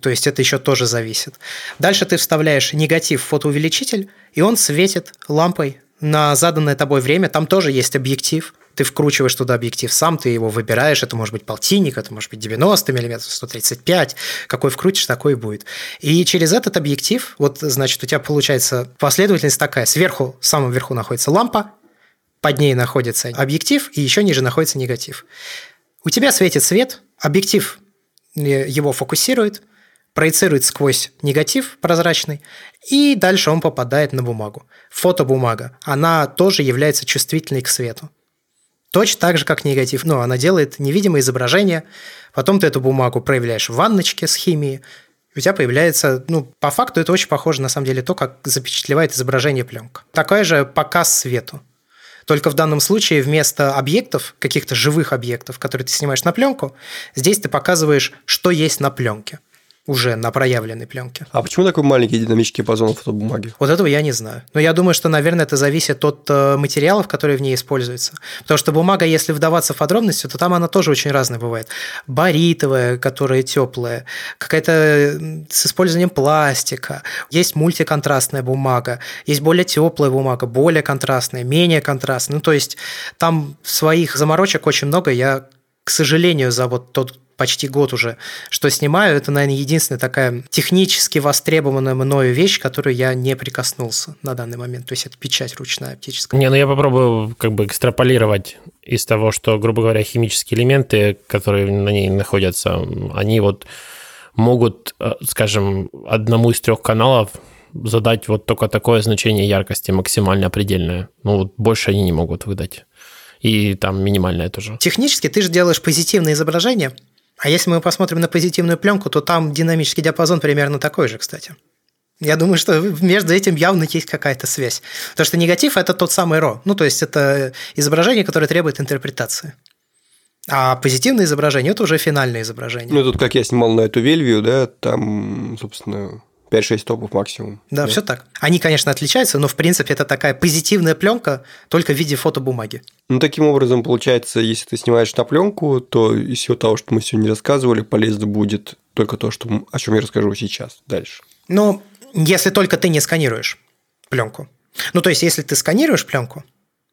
То есть это еще тоже зависит. Дальше ты вставляешь негатив в фотоувеличитель, и он светит лампой на заданное тобой время. Там тоже есть объектив. Ты вкручиваешь туда объектив сам, ты его выбираешь. Это может быть полтинник, это может быть 90 мм, 135. Какой вкрутишь, такой и будет. И через этот объектив, вот, значит, у тебя получается последовательность такая. Сверху, в самом верху находится лампа, под ней находится объектив, и еще ниже находится негатив. У тебя светит свет, объектив э, его фокусирует, проецирует сквозь негатив прозрачный, и дальше он попадает на бумагу. Фотобумага, она тоже является чувствительной к свету. Точно так же, как негатив. Ну, она делает невидимое изображение, потом ты эту бумагу проявляешь в ванночке с химией, у тебя появляется, ну, по факту это очень похоже на самом деле то, как запечатлевает изображение пленка. Такой же показ свету. Только в данном случае вместо объектов, каких-то живых объектов, которые ты снимаешь на пленку, здесь ты показываешь, что есть на пленке уже на проявленной пленке.
А почему такой маленький динамический диапазон фотобумаги?
Вот этого я не знаю. Но я думаю, что, наверное, это зависит от э, материалов, которые в ней используются. Потому что бумага, если вдаваться в подробности, то там она тоже очень разная бывает. Баритовая, которая теплая, какая-то с использованием пластика. Есть мультиконтрастная бумага, есть более теплая бумага, более контрастная, менее контрастная. Ну, то есть там своих заморочек очень много. Я к сожалению, за вот тот почти год уже, что снимаю, это, наверное, единственная такая технически востребованная мною вещь, которую я не прикоснулся на данный момент. То есть это печать ручная оптическая.
Не, ну я попробую как бы экстраполировать из того, что, грубо говоря, химические элементы, которые на ней находятся, они вот могут, э, скажем, одному из трех каналов задать вот только такое значение яркости максимально предельное. Ну вот больше они не могут выдать. И там минимальное тоже.
Технически ты же делаешь позитивное изображение, а если мы посмотрим на позитивную пленку, то там динамический диапазон примерно такой же, кстати. Я думаю, что между этим явно есть какая-то связь. Потому что негатив – это тот самый RAW. Ну, то есть, это изображение, которое требует интерпретации. А позитивное изображение – это уже финальное изображение.
Ну, тут как я снимал на эту Вельвию, да, там, собственно, 5-6 топов максимум.
Да, да, все так. Они, конечно, отличаются, но в принципе это такая позитивная пленка, только в виде фотобумаги.
Ну, таким образом, получается, если ты снимаешь на пленку, то из всего того, что мы сегодня рассказывали, полезно будет только то, что, о чем я расскажу сейчас дальше.
Ну, если только ты не сканируешь пленку. Ну, то есть, если ты сканируешь пленку,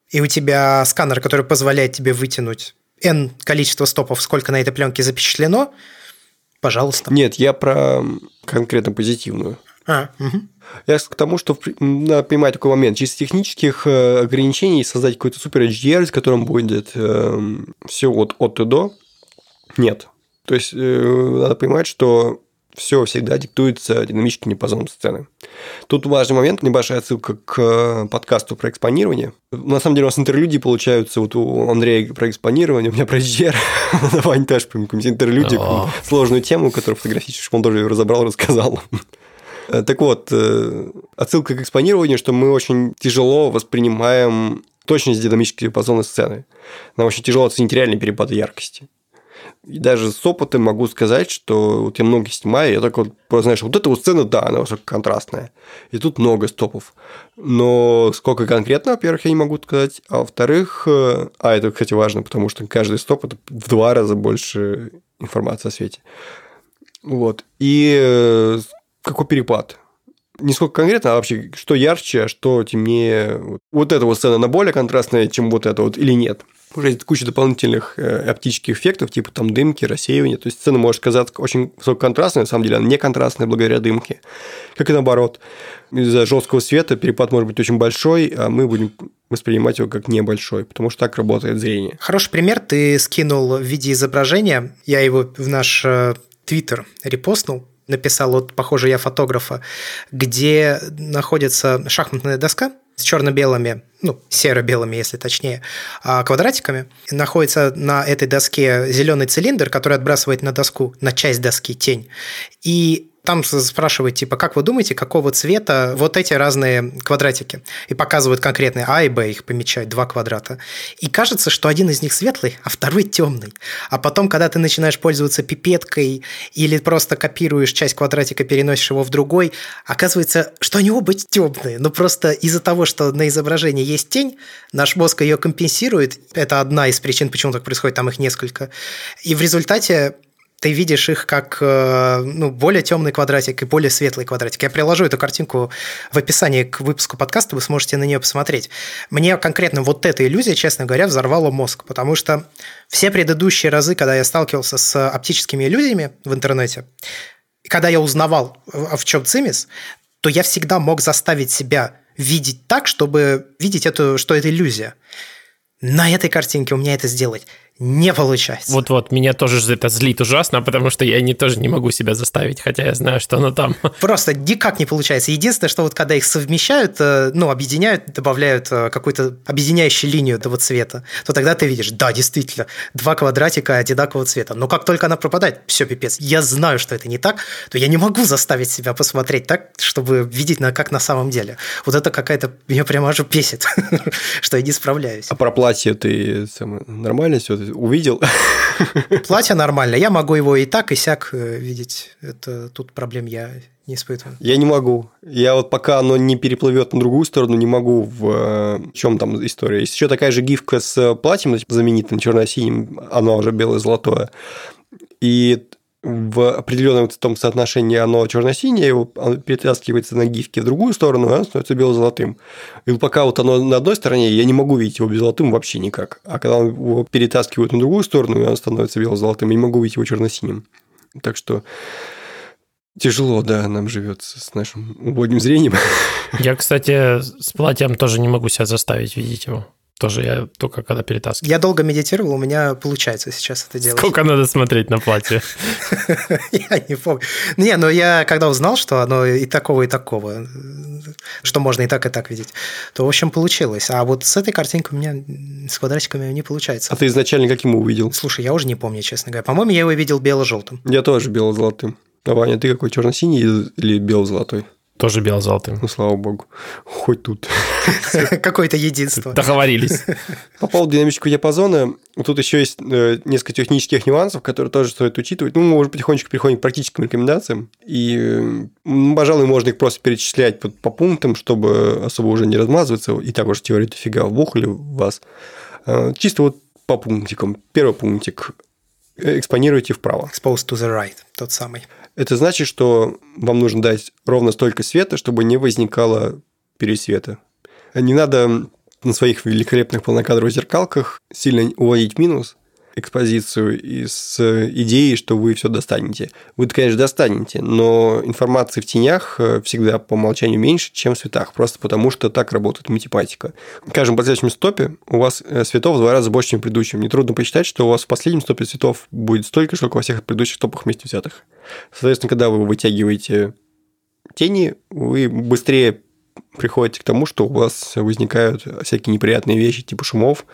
и у тебя сканер, который позволяет тебе вытянуть n количество стопов, сколько на этой пленке запечатлено, пожалуйста.
Нет, я про конкретно позитивную.
А, угу.
Я к тому, что надо понимать такой момент. Чисто технических э, ограничений создать какой-то супер HDR, с которым будет э, все от, от и до, нет. То есть, э, надо понимать, что все всегда диктуется динамическим диапазоном сцены. Тут важный момент, небольшая отсылка к подкасту про экспонирование. На самом деле у нас интерлюдии получаются, вот у Андрея про экспонирование, у меня про HDR, Ваня тоже про интерлюдию, сложную тему, которую фотографически он тоже ее разобрал, рассказал. Так вот, э, отсылка к экспонированию, что мы очень тяжело воспринимаем точность динамического диапазона сцены. Нам очень тяжело оценить реальные перепады яркости. И даже с опытом могу сказать, что вот я много снимаю, я так вот, знаешь, вот эта вот сцена, да, она уже контрастная. И тут много стопов. Но сколько конкретно, во-первых, я не могу сказать. А во-вторых, э, а это, кстати, важно, потому что каждый стоп – это в два раза больше информации о свете. Вот. И э, какой перепад? Не сколько конкретно, а вообще, что ярче, а что темнее. Вот эта вот сцена, она более контрастная, чем вот эта вот, или нет? уже есть куча дополнительных э, оптических эффектов, типа там дымки, рассеивания. То есть сцена может казаться очень высококонтрастной, на самом деле она не контрастная благодаря дымке. Как и наоборот. Из-за жесткого света перепад может быть очень большой, а мы будем воспринимать его как небольшой, потому что так работает зрение.
Хороший пример ты скинул в виде изображения. Я его в наш э, твиттер репостнул написал, вот, похоже, я фотографа, где находится шахматная доска, с черно-белыми, ну, серо-белыми, если точнее, а, квадратиками. Находится на этой доске зеленый цилиндр, который отбрасывает на доску, на часть доски тень. И там спрашивают, типа, как вы думаете, какого цвета вот эти разные квадратики? И показывают конкретные А и Б, их помечают, два квадрата. И кажется, что один из них светлый, а второй темный. А потом, когда ты начинаешь пользоваться пипеткой или просто копируешь часть квадратика, переносишь его в другой, оказывается, что они оба темные. Но просто из-за того, что на изображении есть тень, наш мозг ее компенсирует. Это одна из причин, почему так происходит, там их несколько. И в результате ты видишь их как э, ну, более темный квадратик и более светлый квадратик. Я приложу эту картинку в описании к выпуску подкаста, вы сможете на нее посмотреть. Мне конкретно вот эта иллюзия, честно говоря, взорвала мозг, потому что все предыдущие разы, когда я сталкивался с оптическими иллюзиями в интернете, когда я узнавал, в чем цимис, то я всегда мог заставить себя видеть так, чтобы видеть эту, что это иллюзия. На этой картинке у меня это сделать не получается.
Вот-вот, меня тоже это злит ужасно, потому что я не, тоже не могу себя заставить, хотя я знаю, что оно там.
Просто никак не получается. Единственное, что вот когда их совмещают, э, ну, объединяют, добавляют э, какую-то объединяющую линию этого цвета, то тогда ты видишь, да, действительно, два квадратика одинакового цвета. Но как только она пропадает, все, пипец. Я знаю, что это не так, то я не могу заставить себя посмотреть так, чтобы видеть, на, как на самом деле. Вот это какая-то... Меня прямо аж бесит, что я не справляюсь.
А про платье ты нормально все? Увидел.
Платье нормально. Я могу его и так, и сяк э, видеть. Это тут проблем я не испытываю.
Я не могу. Я вот пока оно не переплывет на другую сторону, не могу в, э, в чем там история. Есть еще такая же гифка с платьем знаменитым черно-синим, оно уже белое-золотое. И в определенном том соотношении оно черно-синее, его перетаскивается на гифке в другую сторону, и оно становится бело-золотым. И пока вот оно на одной стороне, я не могу видеть его бело-золотым вообще никак. А когда его перетаскивают на другую сторону, и оно становится бело-золотым, я не могу видеть его черно-синим. Так что Тяжело, да, нам живется с нашим убогим зрением.
Я, кстати, с платьем тоже не могу себя заставить видеть его. Тоже я только когда перетаскиваю.
Я долго медитировал, у меня получается сейчас это делать.
Сколько надо смотреть на платье?
Я не помню. Не, но я когда узнал, что оно и такого, и такого, что можно и так, и так видеть, то, в общем, получилось. А вот с этой картинкой у меня с квадратиками не получается.
А ты изначально каким увидел?
Слушай, я уже не помню, честно говоря. По-моему, я его видел бело-желтым.
Я тоже бело-золотым. А Ваня, ты какой, черно-синий или бело-золотой?
Тоже бело-золотым.
Ну, слава богу. Хоть тут.
Какое-то единство.
Договорились.
По поводу динамического диапазона, тут еще есть э, несколько технических нюансов, которые тоже стоит учитывать. Ну, мы уже потихонечку переходим к практическим рекомендациям. И, э, пожалуй, можно их просто перечислять по, пунктам, чтобы особо уже не размазываться. И так уж теория дофига вбухали в вас. Э, чисто вот по пунктикам. Первый пунктик. Экспонируйте вправо.
Exposed to the right, тот самый.
Это значит, что вам нужно дать ровно столько света, чтобы не возникало пересвета. Не надо на своих великолепных полнокадровых зеркалках сильно уводить минус экспозицию и с идеей, что вы все достанете. Вы, конечно, достанете, но информации в тенях э, всегда по умолчанию меньше, чем в цветах, просто потому что так работает математика. В каждом последующем стопе у вас э, цветов в два раза больше, чем в предыдущем. Нетрудно посчитать, что у вас в последнем стопе цветов будет столько, сколько во всех предыдущих стопах вместе взятых. Соответственно, когда вы вытягиваете тени, вы быстрее приходите к тому, что у вас возникают всякие неприятные вещи типа шумов,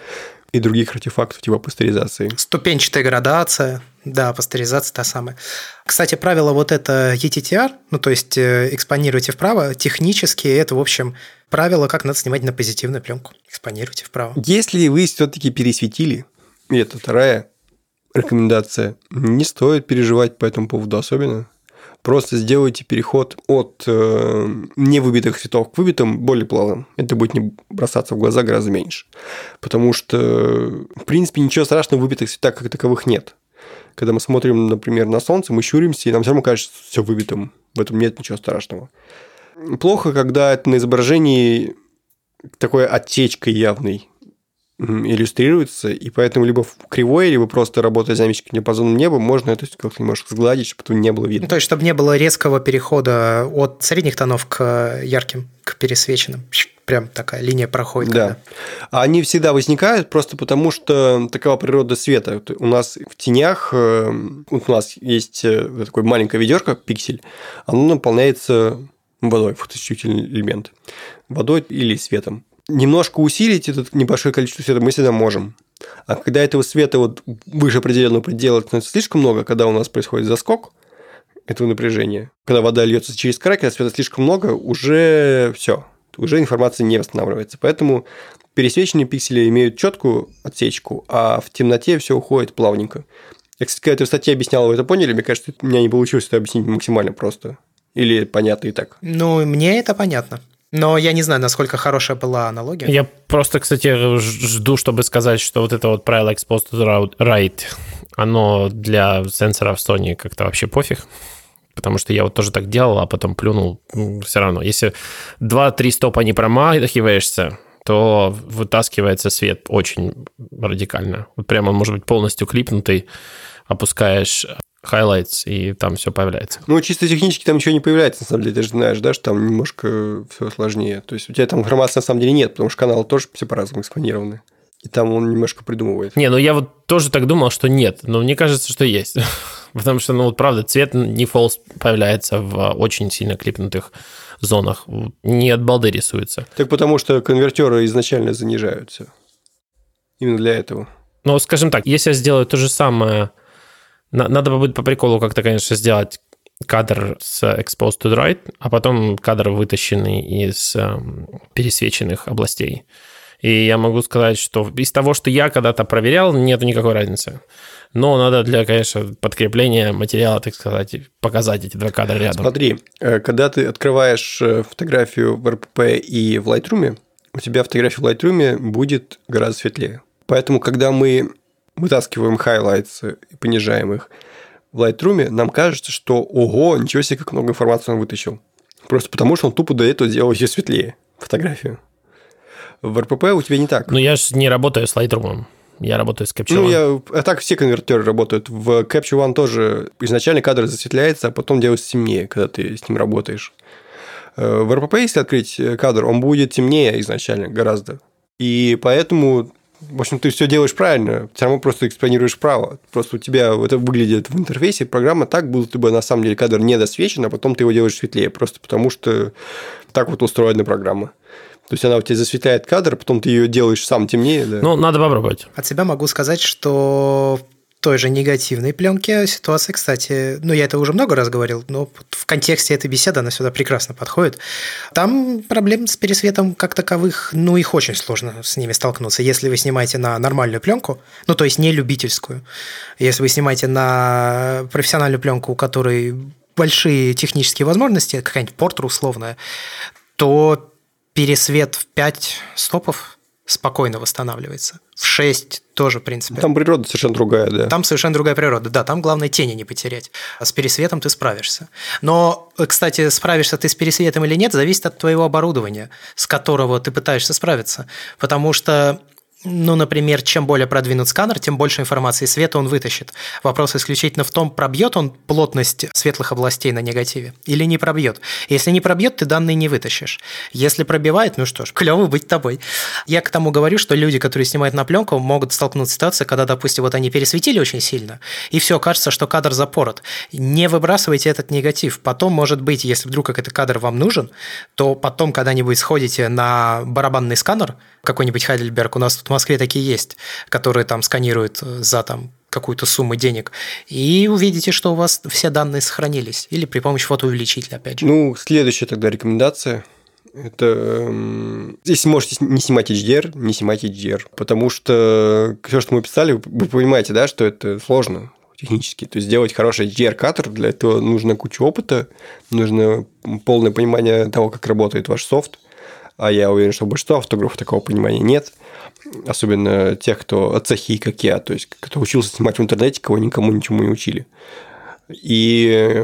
и других артефактов типа пастеризации.
Ступенчатая градация, да, пастеризация та самая. Кстати, правило вот это ETTR, ну то есть э, экспонируйте вправо, технически это, в общем, правило, как надо снимать на позитивную пленку. Экспонируйте вправо.
Если вы все-таки пересветили, и это вторая рекомендация, не стоит переживать по этому поводу особенно. Просто сделайте переход от э, невыбитых цветов к выбитым более плавным. Это будет не бросаться в глаза гораздо меньше. Потому что, в принципе, ничего страшного в выбитых цветах как таковых нет. Когда мы смотрим, например, на солнце, мы щуримся, и нам все равно кажется все выбитым. В этом нет ничего страшного. Плохо, когда это на изображении такой отечкой явной иллюстрируется, и поэтому либо кривое, либо просто работая динамическим диапазоном неба, можно это как-то немножко сгладить, чтобы не было видно.
Ну, то есть, чтобы не было резкого перехода от средних тонов к ярким, к пересвеченным. Прям такая линия проходит.
Да. Когда. А они всегда возникают просто потому, что такова природа света. У нас в тенях, э, у нас есть э, такое маленькое ведерко, пиксель, оно наполняется водой, фоточувствительный элемент. Водой или светом немножко усилить это небольшое количество света мы всегда можем. А когда этого света вот выше определенного предела становится слишком много, когда у нас происходит заскок этого напряжения, когда вода льется через край, когда света слишком много, уже все, уже информация не восстанавливается. Поэтому пересвеченные пиксели имеют четкую отсечку, а в темноте все уходит плавненько. Я, кстати, когда эту статье объяснял, вы это поняли? Мне кажется, у меня не получилось это объяснить максимально просто. Или понятно и так?
Ну, мне это понятно. Но я не знаю, насколько хорошая была аналогия.
Я просто, кстати, жду, чтобы сказать, что вот это вот правило exposed right, оно для сенсоров Sony как-то вообще пофиг. Потому что я вот тоже так делал, а потом плюнул. Все равно, если 2-3 стопа не промахиваешься, то вытаскивается свет очень радикально. Вот прямо он может быть полностью клипнутый, опускаешь highlights, и там все появляется.
Ну, чисто технически там ничего не появляется, на самом деле. Ты же знаешь, да, что там немножко все сложнее. То есть у тебя там информации на самом деле нет, потому что каналы тоже все по-разному экспонированы. И там он немножко придумывает.
Не, ну я вот тоже так думал, что нет, но мне кажется, что есть. Потому что, ну вот правда, цвет не фолс появляется в очень сильно клипнутых зонах. Не от балды рисуется.
Так потому что конвертеры изначально занижаются. Именно для этого.
Ну, скажем так, если я сделаю то же самое надо будет по приколу как-то, конечно, сделать кадр с exposed to right, а потом кадр, вытащенный из э, пересвеченных областей. И я могу сказать, что из того, что я когда-то проверял, нет никакой разницы. Но надо для, конечно, подкрепления материала, так сказать, показать эти два кадра рядом.
Смотри, э, когда ты открываешь э, фотографию в RPP и в Lightroom, у тебя фотография в Lightroom будет гораздо светлее. Поэтому, когда мы вытаскиваем highlights и понижаем их в Lightroom, нам кажется, что ого, ничего себе, как много информации он вытащил. Просто потому, что он тупо до этого делал ее светлее, фотографию. В РПП у тебя не так.
Ну, я же не работаю с Lightroom. Я работаю с Capture One.
Ну, я, а так все конвертеры работают. В Capture One тоже изначально кадр засветляется, а потом делается темнее, когда ты с ним работаешь. Э, в РПП, если открыть кадр, он будет темнее изначально гораздо. И поэтому в общем, ты все делаешь правильно, все равно просто экспонируешь вправо. Просто у тебя это выглядит в интерфейсе программа так, будто бы на самом деле кадр не досвечен, а потом ты его делаешь светлее, просто потому что так вот устроена программа. То есть она у тебя засветляет кадр, потом ты ее делаешь сам темнее. Да?
Ну, надо попробовать.
От себя могу сказать, что той же негативной пленке ситуация, кстати, ну, я это уже много раз говорил, но в контексте этой беседы она сюда прекрасно подходит. Там проблем с пересветом как таковых, ну, их очень сложно с ними столкнуться. Если вы снимаете на нормальную пленку, ну, то есть не любительскую, если вы снимаете на профессиональную пленку, у которой большие технические возможности, какая-нибудь портер условная, то пересвет в 5 стопов спокойно восстанавливается. В 6 тоже, в принципе.
Там природа совершенно другая, да.
Там совершенно другая природа, да. Там главное тени не потерять. А с пересветом ты справишься. Но, кстати, справишься ты с пересветом или нет, зависит от твоего оборудования, с которого ты пытаешься справиться. Потому что ну, например, чем более продвинут сканер, тем больше информации света он вытащит. Вопрос исключительно в том, пробьет он плотность светлых областей на негативе или не пробьет. Если не пробьет, ты данные не вытащишь. Если пробивает, ну что ж, клево быть тобой. Я к тому говорю, что люди, которые снимают на пленку, могут столкнуться с ситуацией, когда, допустим, вот они пересветили очень сильно, и все, кажется, что кадр запорот. Не выбрасывайте этот негатив. Потом, может быть, если вдруг этот кадр вам нужен, то потом когда-нибудь сходите на барабанный сканер, какой-нибудь Хайдельберг, у нас тут Москве такие есть, которые там сканируют э, за там какую-то сумму денег, и увидите, что у вас все данные сохранились. Или при помощи фотоувеличителя, опять же.
Ну, следующая тогда рекомендация. Это эм, если можете не снимать HDR, не снимайте HDR. Потому что все, что мы писали, вы понимаете, да, что это сложно технически. То есть сделать хороший HDR-кадр, для этого нужно куча опыта, нужно полное понимание того, как работает ваш софт а я уверен, что у большинства фотографов такого понимания нет, особенно тех, кто цехи, как я, то есть кто учился снимать в интернете, кого никому ничему не учили. И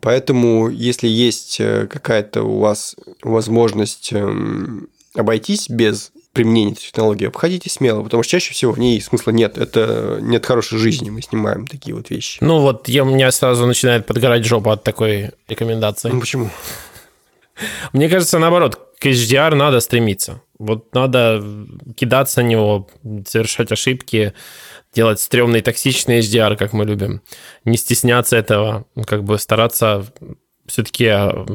поэтому, если есть э, какая-то у вас возможность эм, обойтись без применения этой технологии, обходите смело, потому что чаще всего в ней смысла нет. Это нет хорошей жизни, мы снимаем такие вот вещи.
Ну вот, я, у меня сразу начинает подгорать жопа от такой рекомендации.
Ну почему?
Мне кажется, наоборот, к HDR надо стремиться. Вот надо кидаться на него, совершать ошибки, делать стрёмный токсичный HDR, как мы любим. Не стесняться этого, как бы стараться все-таки, а,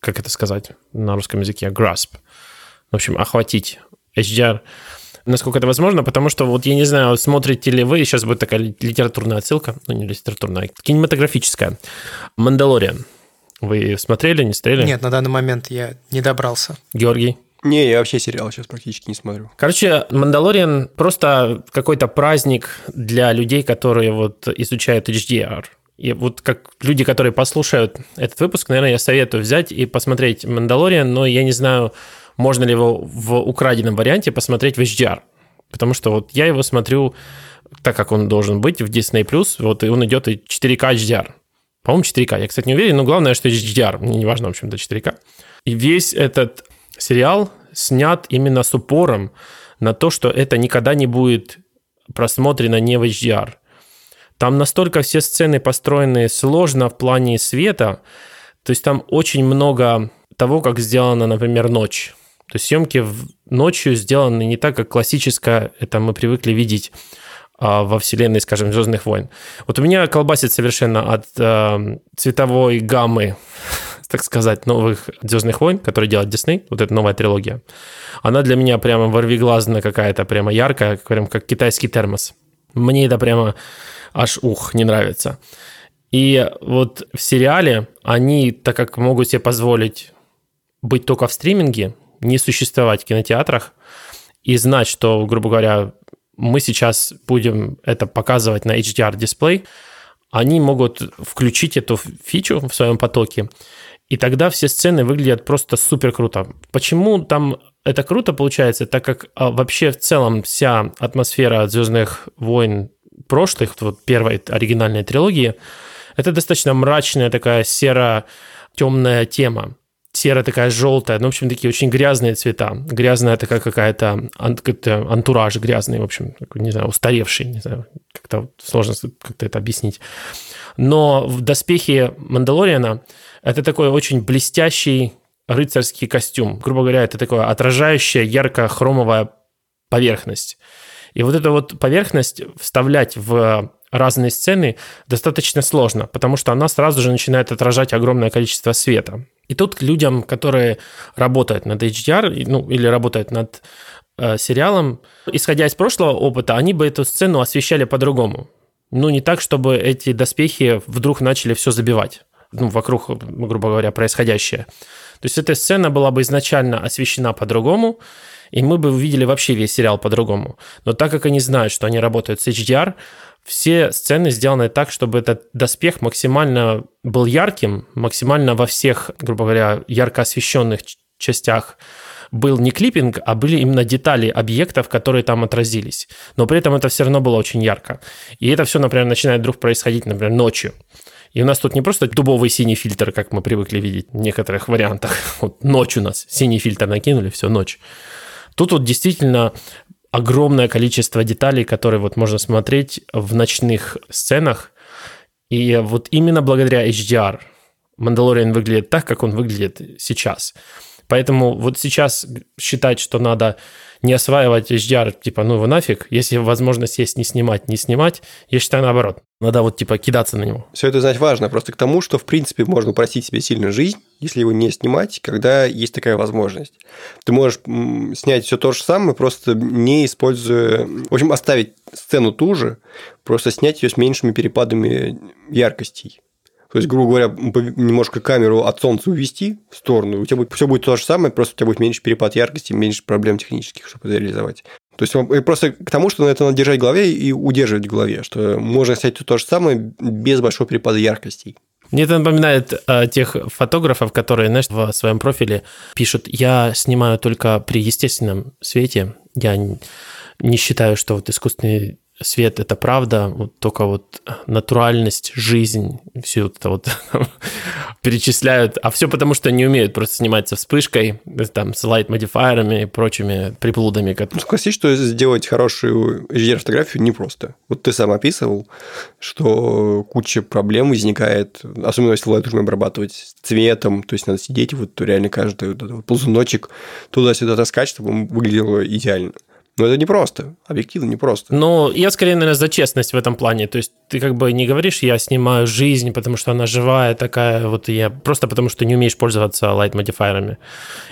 как это сказать на русском языке, grasp. В общем, охватить HDR насколько это возможно, потому что вот я не знаю, смотрите ли вы, сейчас будет такая литературная отсылка, ну не литературная, а кинематографическая. «Мандалориан». Вы смотрели, не смотрели?
Нет, на данный момент я не добрался.
Георгий?
Не, я вообще сериал сейчас практически не смотрю.
Короче, «Мандалориан» просто какой-то праздник для людей, которые вот изучают HDR. И вот как люди, которые послушают этот выпуск, наверное, я советую взять и посмотреть «Мандалориан», но я не знаю, можно ли его в украденном варианте посмотреть в HDR. Потому что вот я его смотрю так, как он должен быть в Disney+, вот и он идет и 4К HDR. По-моему, 4К. Я, кстати, не уверен, но главное, что HDR. Мне не важно, в общем-то, 4К. И весь этот сериал снят именно с упором на то, что это никогда не будет просмотрено не в HDR. Там настолько все сцены построены сложно в плане света, то есть там очень много того, как сделана, например, ночь. То есть съемки ночью сделаны не так, как классическая, это мы привыкли видеть во вселенной, скажем, Звездных войн. Вот у меня колбасит совершенно от э, цветовой гаммы, так сказать, новых Звездных войн, которые делает Дисней, вот эта новая трилогия. Она для меня прямо ворвиглазная какая-то, прямо яркая, прям как китайский термос. Мне это прямо аж ух, не нравится. И вот в сериале они, так как могут себе позволить быть только в стриминге, не существовать в кинотеатрах, и знать, что, грубо говоря, мы сейчас будем это показывать на HDR-дисплей, они могут включить эту фичу в своем потоке, и тогда все сцены выглядят просто супер круто. Почему там это круто получается? Так как а, вообще в целом вся атмосфера Звездных войн прошлых, вот первой оригинальной трилогии, это достаточно мрачная такая серо-темная тема серая такая желтая, ну, в общем, такие очень грязные цвета. Грязная такая какая-то антураж грязный, в общем, не знаю, устаревший, не знаю, как-то сложно как-то это объяснить. Но в доспехе Мандалориана это такой очень блестящий рыцарский костюм. Грубо говоря, это такое отражающая ярко-хромовая поверхность. И вот эту вот поверхность вставлять в разные сцены достаточно сложно, потому что она сразу же начинает отражать огромное количество света. И тут людям, которые работают над HDR, ну, или работают над э, сериалом, исходя из прошлого опыта, они бы эту сцену освещали по-другому. Ну, не так, чтобы эти доспехи вдруг начали все забивать. ну, вокруг, грубо говоря, происходящее. То есть эта сцена была бы изначально освещена по-другому, и мы бы увидели вообще весь сериал по-другому. Но так как они знают, что они работают с HDR, все сцены сделаны так, чтобы этот доспех максимально был ярким, максимально во всех, грубо говоря, ярко освещенных частях был не клиппинг, а были именно детали объектов, которые там отразились. Но при этом это все равно было очень ярко. И это все, например, начинает вдруг происходить, например, ночью. И у нас тут не просто дубовый синий фильтр, как мы привыкли видеть в некоторых вариантах. Вот ночь у нас, синий фильтр накинули, все, ночь. Тут вот действительно огромное количество деталей, которые вот можно смотреть в ночных сценах. И вот именно благодаря HDR Мандалориан выглядит так, как он выглядит сейчас. Поэтому вот сейчас считать, что надо не осваивать HDR, типа, ну его нафиг, если возможность есть не снимать, не снимать, я считаю наоборот. Надо вот типа кидаться на него.
Все это знать важно, просто к тому, что в принципе можно упростить себе сильно жизнь, если его не снимать, когда есть такая возможность. Ты можешь снять все то же самое, просто не используя... В общем, оставить сцену ту же, просто снять ее с меньшими перепадами яркостей. То есть, грубо говоря, немножко камеру от солнца увести в сторону, у тебя будет, все будет то же самое, просто у тебя будет меньше перепад яркости, меньше проблем технических, чтобы это реализовать. То есть, просто к тому, что это надо держать в голове и удерживать в голове, что можно снять то же самое без большого перепада яркостей.
Мне это напоминает э, тех фотографов, которые, знаешь, в своем профиле пишут, я снимаю только при естественном свете, я не считаю, что вот искусственный свет – это правда, вот только вот натуральность, жизнь, все это вот перечисляют. А все потому, что не умеют просто снимать со вспышкой, там, с лайт-модифайерами и прочими приплудами.
Ну, согласись, что сделать хорошую HDR-фотографию непросто. Вот ты сам описывал, что куча проблем возникает, особенно если лайт нужно обрабатывать цветом, то есть надо сидеть, вот реально каждый вот ползуночек туда-сюда таскать, чтобы он выглядел идеально. Но это непросто, объективно непросто.
Ну, я скорее, наверное, за честность в этом плане. То есть ты как бы не говоришь, я снимаю жизнь, потому что она живая такая, вот я просто потому что не умеешь пользоваться light-модифайерами.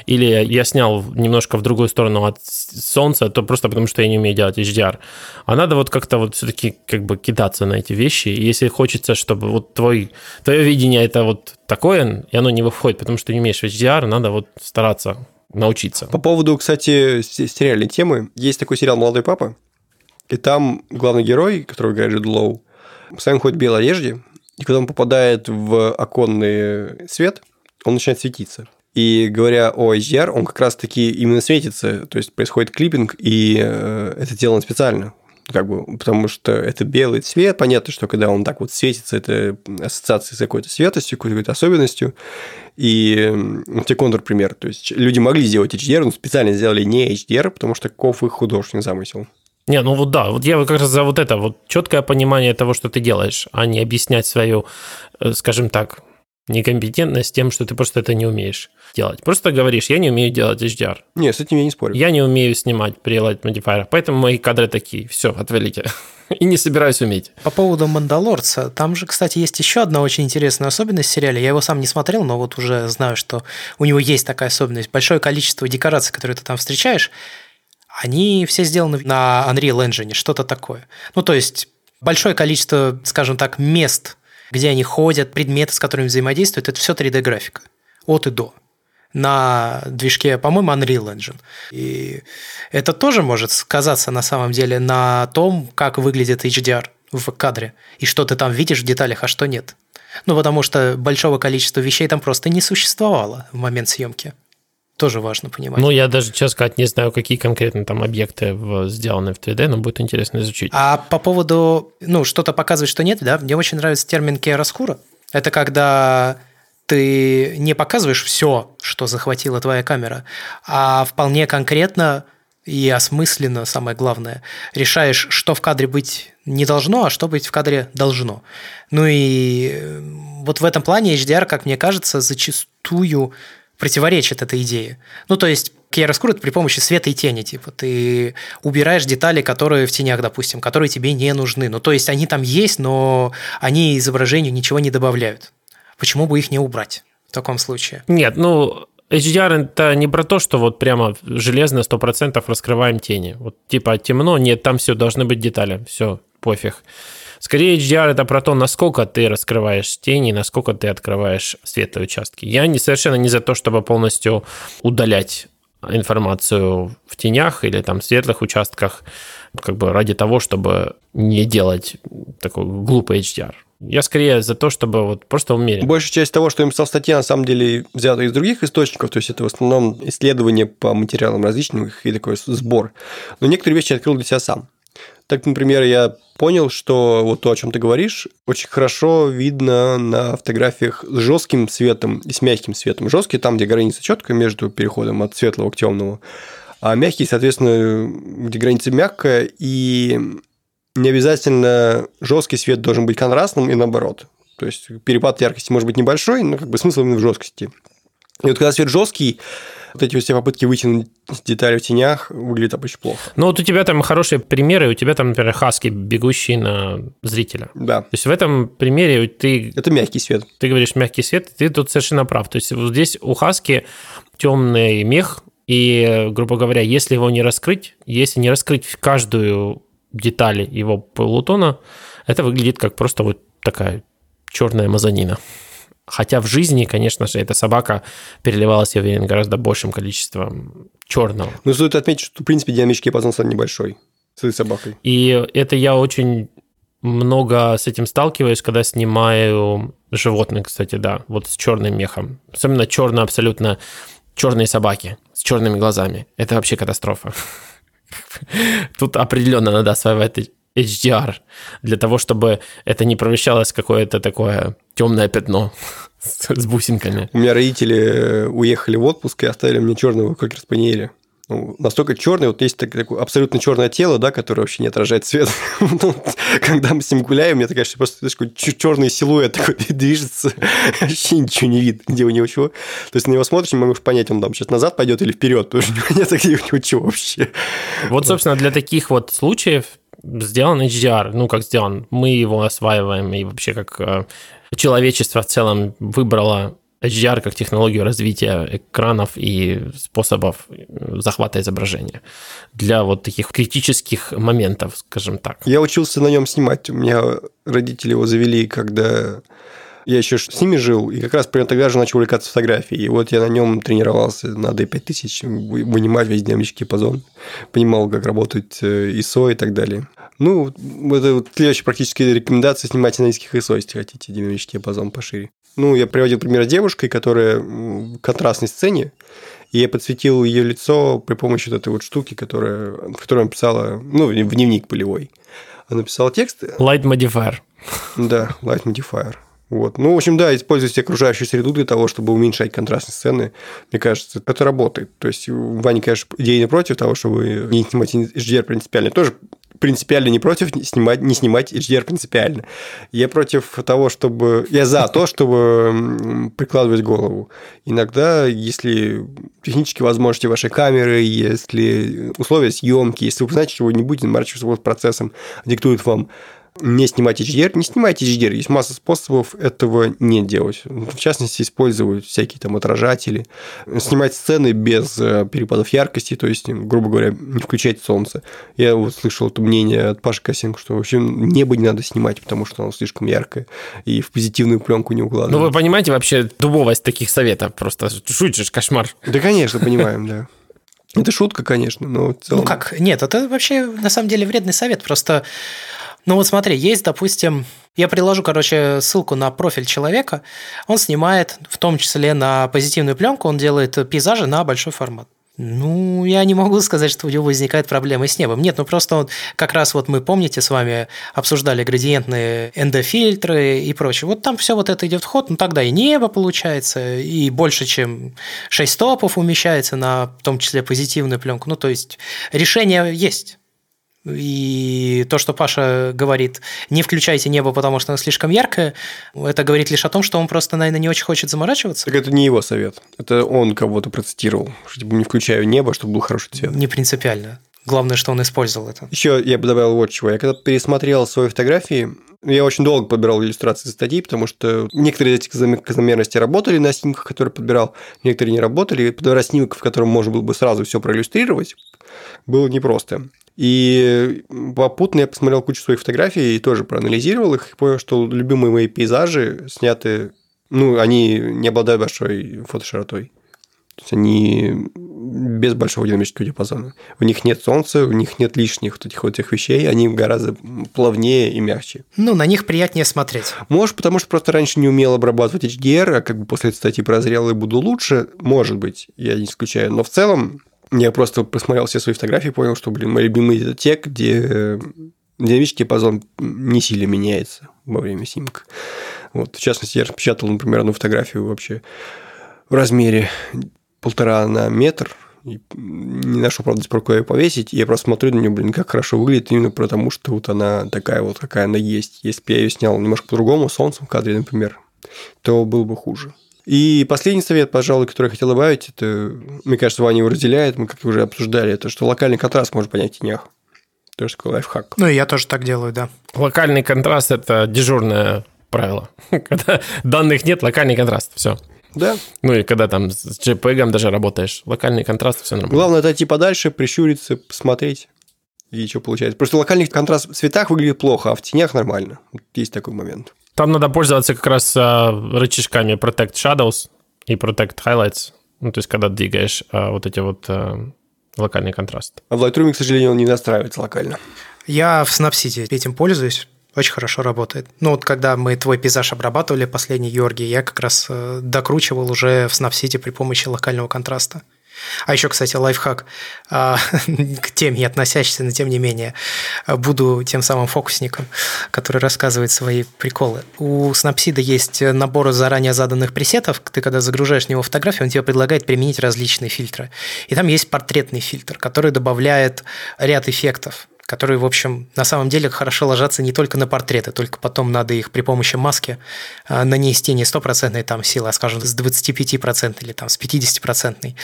Или я снял немножко в другую сторону от солнца, то просто потому что я не умею делать HDR. А надо вот как-то вот все-таки как бы кидаться на эти вещи. И если хочется, чтобы вот твой, твое видение это вот такое, и оно не выходит, потому что не умеешь HDR, надо вот стараться научиться.
По поводу, кстати, сериальной темы. Есть такой сериал «Молодой папа», и там главный герой, которого играет Джуд Лоу, постоянно ходит в белой одежде, и когда он попадает в оконный свет, он начинает светиться. И говоря о HDR, он как раз-таки именно светится, то есть происходит клиппинг, и э, это сделано специально как бы, потому что это белый цвет, понятно, что когда он так вот светится, это ассоциация с какой-то светостью, какой-то особенностью, и вот тебе контрпример, то есть люди могли сделать HDR, но специально сделали не HDR, потому что каков их художественный замысел.
Не, ну вот да, вот я как раз за вот это, вот четкое понимание того, что ты делаешь, а не объяснять свою, э, скажем так, некомпетентность тем, что ты просто это не умеешь делать. Просто говоришь, я не умею делать HDR.
Нет, с этим я не спорю.
Я не умею снимать при Light Modifier, поэтому мои кадры такие. Все, отвалите. И не собираюсь уметь.
По поводу «Мандалорца», там же, кстати, есть еще одна очень интересная особенность в сериале. Я его сам не смотрел, но вот уже знаю, что у него есть такая особенность. Большое количество декораций, которые ты там встречаешь, они все сделаны на Unreal Engine, что-то такое. Ну, то есть большое количество, скажем так, мест, где они ходят, предметы, с которыми взаимодействуют, это все 3D-графика. От и до на движке, по-моему, Unreal Engine. И это тоже может сказаться на самом деле на том, как выглядит HDR в кадре, и что ты там видишь в деталях, а что нет. Ну, потому что большого количества вещей там просто не существовало в момент съемки. Тоже важно понимать.
Ну, я даже, честно сказать, не знаю, какие конкретно там объекты сделаны в 3D, но будет интересно изучить.
А по поводу, ну, что-то показывать, что нет, да, мне очень нравится термин «кераскура». Это когда ты не показываешь все, что захватила твоя камера, а вполне конкретно и осмысленно, самое главное, решаешь, что в кадре быть не должно, а что быть в кадре должно. Ну и э, вот в этом плане HDR, как мне кажется, зачастую противоречит этой идее. Ну, то есть Chiaroscuro при помощи света и тени, типа, ты убираешь детали, которые в тенях, допустим, которые тебе не нужны. Ну, то есть они там есть, но они изображению ничего не добавляют почему бы их не убрать в таком случае?
Нет, ну, HDR это не про то, что вот прямо железно 100% раскрываем тени. Вот типа темно, нет, там все должны быть детали. Все, пофиг. Скорее, HDR это про то, насколько ты раскрываешь тени, насколько ты открываешь светлые участки. Я не совершенно не за то, чтобы полностью удалять информацию в тенях или там светлых участках, как бы ради того, чтобы не делать такой глупый HDR. Я скорее за то, чтобы вот просто умерить.
Большая часть того, что я написал в на самом деле взята из других источников, то есть это в основном исследования по материалам различным и такой сбор. Но некоторые вещи я открыл для себя сам. Так, например, я понял, что вот то, о чем ты говоришь, очень хорошо видно на фотографиях с жестким светом и с мягким светом. Жесткий там, где граница четкая между переходом от светлого к темному, а мягкий, соответственно, где граница мягкая, и не обязательно жесткий свет должен быть контрастным и наоборот. То есть перепад яркости может быть небольшой, но как бы смысл именно в жесткости. И вот когда свет жесткий, вот эти все попытки вытянуть детали в тенях выглядят очень плохо.
Ну вот у тебя там хорошие примеры, у тебя там, например, хаски, бегущий на зрителя.
Да.
То есть в этом примере ты...
Это мягкий свет.
Ты говоришь мягкий свет, ты тут совершенно прав. То есть вот здесь у хаски темный мех, и, грубо говоря, если его не раскрыть, если не раскрыть каждую деталь его полутона, это выглядит как просто вот такая черная мазанина. Хотя в жизни, конечно же, эта собака переливалась, я уверен, гораздо большим количеством черного.
Ну, стоит отметить, что, в принципе, динамический диапазон стал небольшой с этой собакой.
И это я очень много с этим сталкиваюсь, когда снимаю животных, кстати, да, вот с черным мехом. Особенно черно абсолютно черные собаки с черными глазами. Это вообще катастрофа. Тут определенно надо осваивать HDR для того, чтобы это не превращалось в какое-то такое темное пятно с, бусинками.
У меня родители уехали в отпуск и оставили мне черного кокер спаниеля ну, настолько черный, вот есть такое абсолютно черное тело, да, которое вообще не отражает свет. Ну, когда мы с ним гуляем, мне такая, что просто такой черный силуэт такой движется, вообще ничего не видно, где у него чего. То есть на него смотришь, не можешь понять, он там сейчас назад пойдет или вперед, потому что нет, где у него чего вообще.
Вот, собственно, для таких вот случаев сделан HDR, ну, как сделан, мы его осваиваем, и вообще как э, человечество в целом выбрало HDR как технологию развития экранов и способов захвата изображения для вот таких критических моментов, скажем так.
Я учился на нем снимать. У меня родители его завели, когда я еще с ними жил, и как раз примерно тогда же начал увлекаться фотографией. И вот я на нем тренировался на D5000, вынимать весь динамический диапазон, понимал, как работать ISO э, и так далее. Ну, это вот следующая практически рекомендация снимать на низких ISO, если хотите динамический диапазон пошире. Ну, я приводил пример с девушкой, которая в контрастной сцене, и я подсветил ее лицо при помощи вот этой вот штуки, которая, в которой она писала, ну, в дневник полевой. Она писала текст.
Light Modifier.
Да, Light Modifier. Вот. Ну, в общем, да, используйте окружающую среду для того, чтобы уменьшать контрастные сцены. Мне кажется, это работает. То есть, Ваня, конечно, идея не против того, чтобы не снимать HDR принципиально. Тоже принципиально не против снимать, не снимать HDR принципиально. Я против того, чтобы... Я за то, чтобы прикладывать голову. Иногда, если технические возможности вашей камеры, если условия съемки, если вы знаете, что вы не будете заморачиваться процессом, диктует вам не снимать HDR, не снимайте HDR. Есть масса способов этого не делать. В частности, использовать всякие там отражатели, снимать сцены без э, перепадов яркости, то есть, грубо говоря, не включать солнце. Я вот слышал это мнение от Паши Косенко, что вообще небо не надо снимать, потому что оно слишком яркое, и в позитивную пленку не укладывать.
Ну, вы понимаете вообще дубовость таких советов? Просто шутишь, кошмар.
Да, конечно, понимаем, да. Это шутка, конечно, но в целом...
Ну как? Нет, это вообще на самом деле вредный совет. Просто ну вот смотри, есть, допустим, я приложу, короче, ссылку на профиль человека. Он снимает, в том числе на позитивную пленку, он делает пейзажи на большой формат. Ну, я не могу сказать, что у него возникает проблемы с небом. Нет, ну просто он, как раз вот мы, помните, с вами обсуждали градиентные эндофильтры и прочее. Вот там все вот это идет в ход, ну тогда и небо получается, и больше, чем 6 топов умещается на, в том числе, позитивную пленку. Ну, то есть решение есть. И то, что Паша говорит, не включайте небо, потому что оно слишком яркое, это говорит лишь о том, что он просто, наверное, не очень хочет заморачиваться.
Так это не его совет. Это он кого-то процитировал, что типа не включаю небо, чтобы был хороший цвет.
Не принципиально. Главное, что он использовал это.
Еще я бы добавил вот чего. Я когда пересмотрел свои фотографии, Я очень долго подбирал иллюстрации статей, потому что некоторые из этих закономерностей работали на снимках, которые подбирал, некоторые не работали. И подбирать снимок, в котором можно было бы сразу все проиллюстрировать, было непросто. И попутно я посмотрел кучу своих фотографий и тоже проанализировал их, и понял, что любимые мои пейзажи сняты, ну, они не обладают большой фотоширотой. То есть они без большого динамического диапазона. У них нет солнца, у них нет лишних вот этих вот этих вещей, они гораздо плавнее и мягче.
Ну, на них приятнее смотреть.
Может, потому что просто раньше не умел обрабатывать HDR, а как бы после этой статьи прозрел и буду лучше, может быть, я не исключаю. Но в целом я просто посмотрел все свои фотографии и понял, что, блин, мои любимые это те, где динамический диапазон не сильно меняется во время снимка. Вот, в частности, я распечатал, например, одну фотографию вообще в размере полтора на метр, и не нашел, правда, про ее повесить. И я просто смотрю на нее, блин, как хорошо выглядит, именно потому, что вот она такая вот, какая она есть. Если бы я ее снял немножко по-другому, солнцем в кадре, например, то было бы хуже. И последний совет, пожалуй, который я хотел добавить, это, мне кажется, Ваня его разделяет, мы как уже обсуждали, это что локальный контраст может понять в тенях. Тоже такой лайфхак.
Ну, и я тоже так делаю, да.
Локальный контраст – это дежурное правило. Когда данных нет, локальный контраст, все.
Да.
Ну и когда там с JPEG даже работаешь, локальный контраст, все нормально.
Главное отойти подальше, прищуриться, посмотреть. И что получается. Просто локальный контраст в цветах выглядит плохо, а в тенях нормально. Есть такой момент.
Там надо пользоваться как раз а, рычажками Protect Shadows и Protect Highlights. Ну, то есть, когда двигаешь а, вот эти вот а, локальный контраст.
А в Lightroom, к сожалению, он не настраивается локально.
Я в Snapseed этим пользуюсь. Очень хорошо работает. Ну вот когда мы твой пейзаж обрабатывали, последний Георгий, я как раз э, докручивал уже в Snapseed при помощи локального контраста. А еще, кстати, лайфхак а, к теме относящийся, но тем не менее, буду тем самым фокусником, который рассказывает свои приколы. У Snapseed есть набор заранее заданных пресетов. Ты, когда загружаешь в него фотографию, он тебе предлагает применить различные фильтры. И там есть портретный фильтр, который добавляет ряд эффектов которые, в общем, на самом деле хорошо ложатся не только на портреты, только потом надо их при помощи маски а, нанести не стопроцентной там силы, а, скажем, с 25% или там с 50%.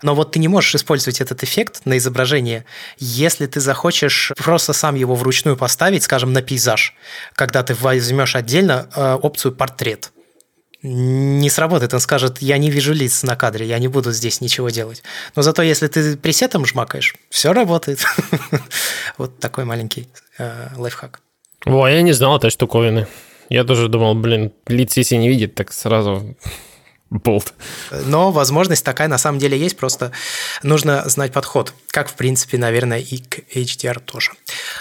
Но вот ты не можешь использовать этот эффект на изображение, если ты захочешь просто сам его вручную поставить, скажем, на пейзаж, когда ты возьмешь отдельно а, опцию портрет не сработает. Он скажет, я не вижу лиц на кадре, я не буду здесь ничего делать. Но зато если ты пресетом жмакаешь, все работает. Вот такой маленький э, лайфхак.
О, я не знал этой штуковины. Я тоже думал, блин, лиц если не видит, так сразу болт.
Но возможность такая на самом деле есть, просто нужно знать подход. Как, в принципе, наверное, и к HDR тоже.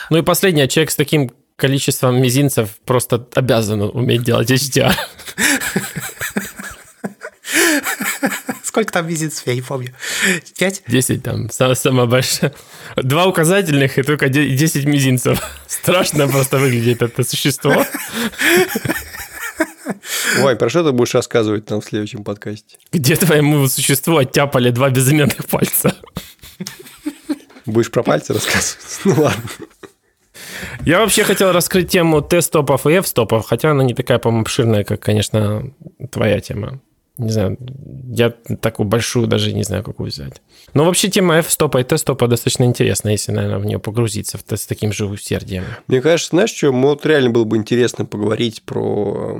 Ну и последнее, человек с таким количеством мизинцев просто обязан уметь делать HDR.
Сколько там мизинцев, я не помню. Пять?
Десять там, самое большое. Два указательных и только десять мизинцев. Страшно просто выглядит это существо.
Ой, про что ты будешь рассказывать там в следующем подкасте?
Где твоему существу оттяпали два безымянных пальца?
Будешь про пальцы рассказывать? Ну ладно.
Я вообще хотел раскрыть тему Т-стопов и F-стопов, хотя она не такая, по-моему, обширная, как, конечно, твоя тема. Не знаю, я такую большую даже не знаю, какую взять. Но вообще тема F-стопа и Т-стопа достаточно интересна, если, наверное, в нее погрузиться с таким же усердием.
Мне кажется, знаешь, что? Вот реально было бы интересно поговорить про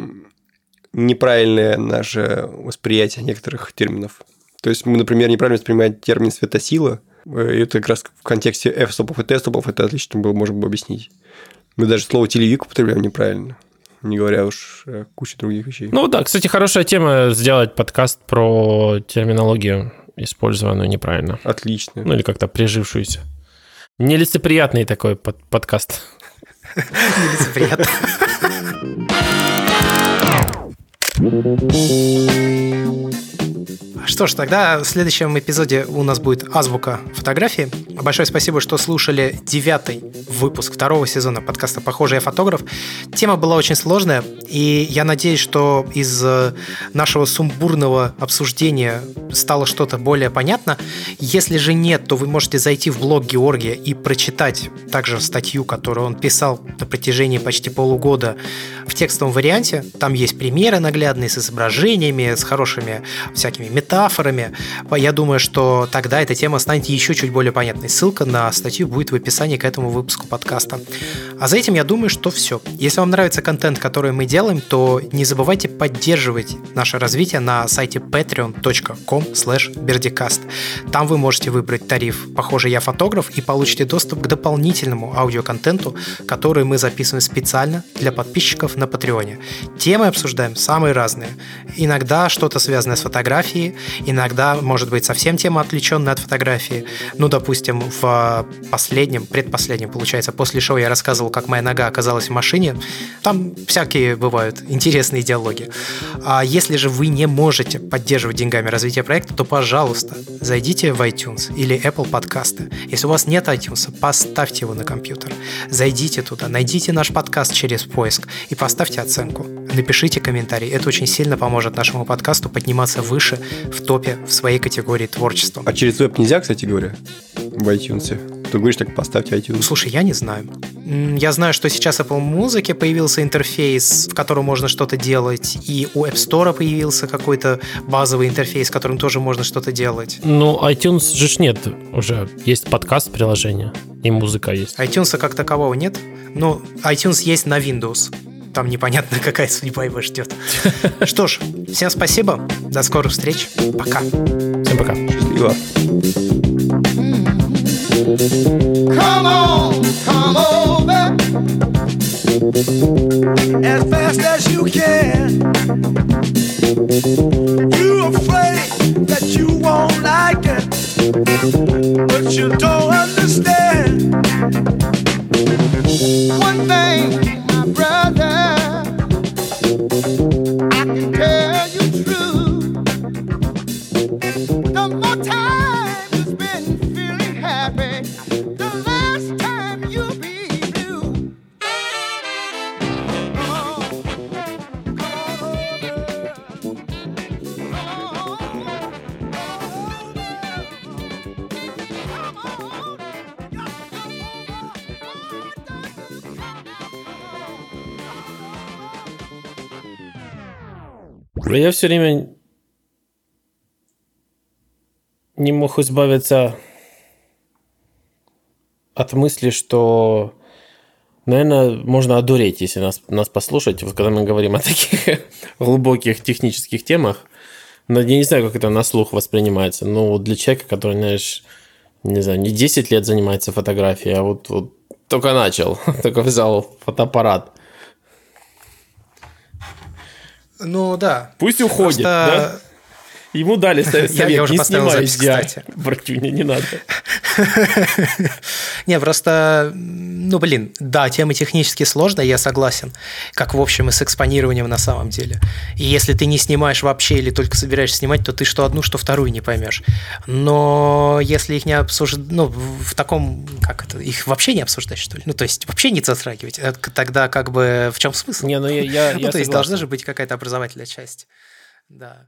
неправильное наше восприятие некоторых терминов. То есть мы, например, неправильно воспринимаем термин светосила – это как раз в контексте F-стопов и T-стопов это отлично было, можно было объяснить. Мы даже слово телевик употребляем неправильно. Не говоря уж о куче других вещей.
Ну да, кстати, хорошая тема сделать подкаст про терминологию, использованную неправильно.
Отлично.
Ну или как-то прижившуюся. Нелицеприятный такой под подкаст.
Нелицеприятный. Что ж, тогда в следующем эпизоде у нас будет азбука фотографии. Большое спасибо, что слушали девятый выпуск второго сезона подкаста «Похожий я фотограф». Тема была очень сложная, и я надеюсь, что из э, нашего сумбурного обсуждения стало что-то более понятно. Если же нет, то вы можете зайти в блог Георгия и прочитать также статью, которую он писал на протяжении почти полугода в текстовом варианте. Там есть примеры наглядные с изображениями, с хорошими всякими метафорами. Я думаю, что тогда эта тема станет еще чуть более бесплатный. Ссылка на статью будет в описании к этому выпуску подкаста. А за этим я думаю, что все. Если вам нравится контент, который мы делаем, то не забывайте поддерживать наше развитие на сайте patreon.com berdicast. Там вы можете выбрать тариф «Похоже, я фотограф» и получите доступ к дополнительному аудиоконтенту, который мы записываем специально для подписчиков на Патреоне. Темы обсуждаем самые разные. Иногда что-то связанное с фотографией, иногда, может быть, совсем тема отвлеченная от фотографии. Ну, допустим, в последнем, предпоследнем, получается, после шоу я рассказывал, как моя нога оказалась в машине. Там всякие бывают интересные диалоги. А если же вы не можете поддерживать деньгами развитие проекта, то, пожалуйста, зайдите в iTunes или Apple подкасты. Если у вас нет iTunes, поставьте его на компьютер. Зайдите туда, найдите наш подкаст через поиск и поставьте оценку. Напишите комментарий. Это очень сильно поможет нашему подкасту подниматься выше в топе в своей категории творчества.
А через веб нельзя, кстати говоря, в iTunes? Ты говоришь, так поставьте iTunes.
Слушай, я не знаю. Я знаю, что сейчас Apple Music появился интерфейс, в котором можно что-то делать, и у App Store появился какой-то базовый интерфейс, в котором тоже можно что-то делать.
Ну, iTunes же нет уже. Есть подкаст-приложение, и музыка есть.
iTunes как такового нет. Ну, iTunes есть на Windows там непонятно, какая судьба его ждет. Что ж, всем спасибо, до скорых встреч, пока.
Всем пока.
Счастливо.
Come on, come over as fast as you can. You afraid that you won't like it, but you don't
Я все время не мог избавиться от мысли, что, наверное, можно одуреть, если нас, нас послушать, вот когда мы говорим о таких глубоких технических темах. Но я не знаю, как это на слух воспринимается. Но для человека, который, знаешь, не знаю, не 10 лет занимается фотографией, а вот, вот только начал, только взял фотоаппарат.
Ну да.
Пусть уходит,
Просто-
да? Ему дали совет,
Я- я уже
не
поставил
снимай
запись,
HDR.
кстати.
Братюня, не надо.
Не, просто, ну, блин, да, тема технически сложная, я согласен, как, в общем, и с экспонированием на самом деле. И если ты не снимаешь вообще или только собираешься снимать, то ты что одну, что вторую не поймешь. Но если их не обсуждать, ну, в таком, как это, их вообще не обсуждать, что ли? Ну, то есть вообще не затрагивать, э, тогда как бы в чем смысл?
Не, ну я, я,
ну,
я
то есть должна же быть какая-то образовательная часть. Да.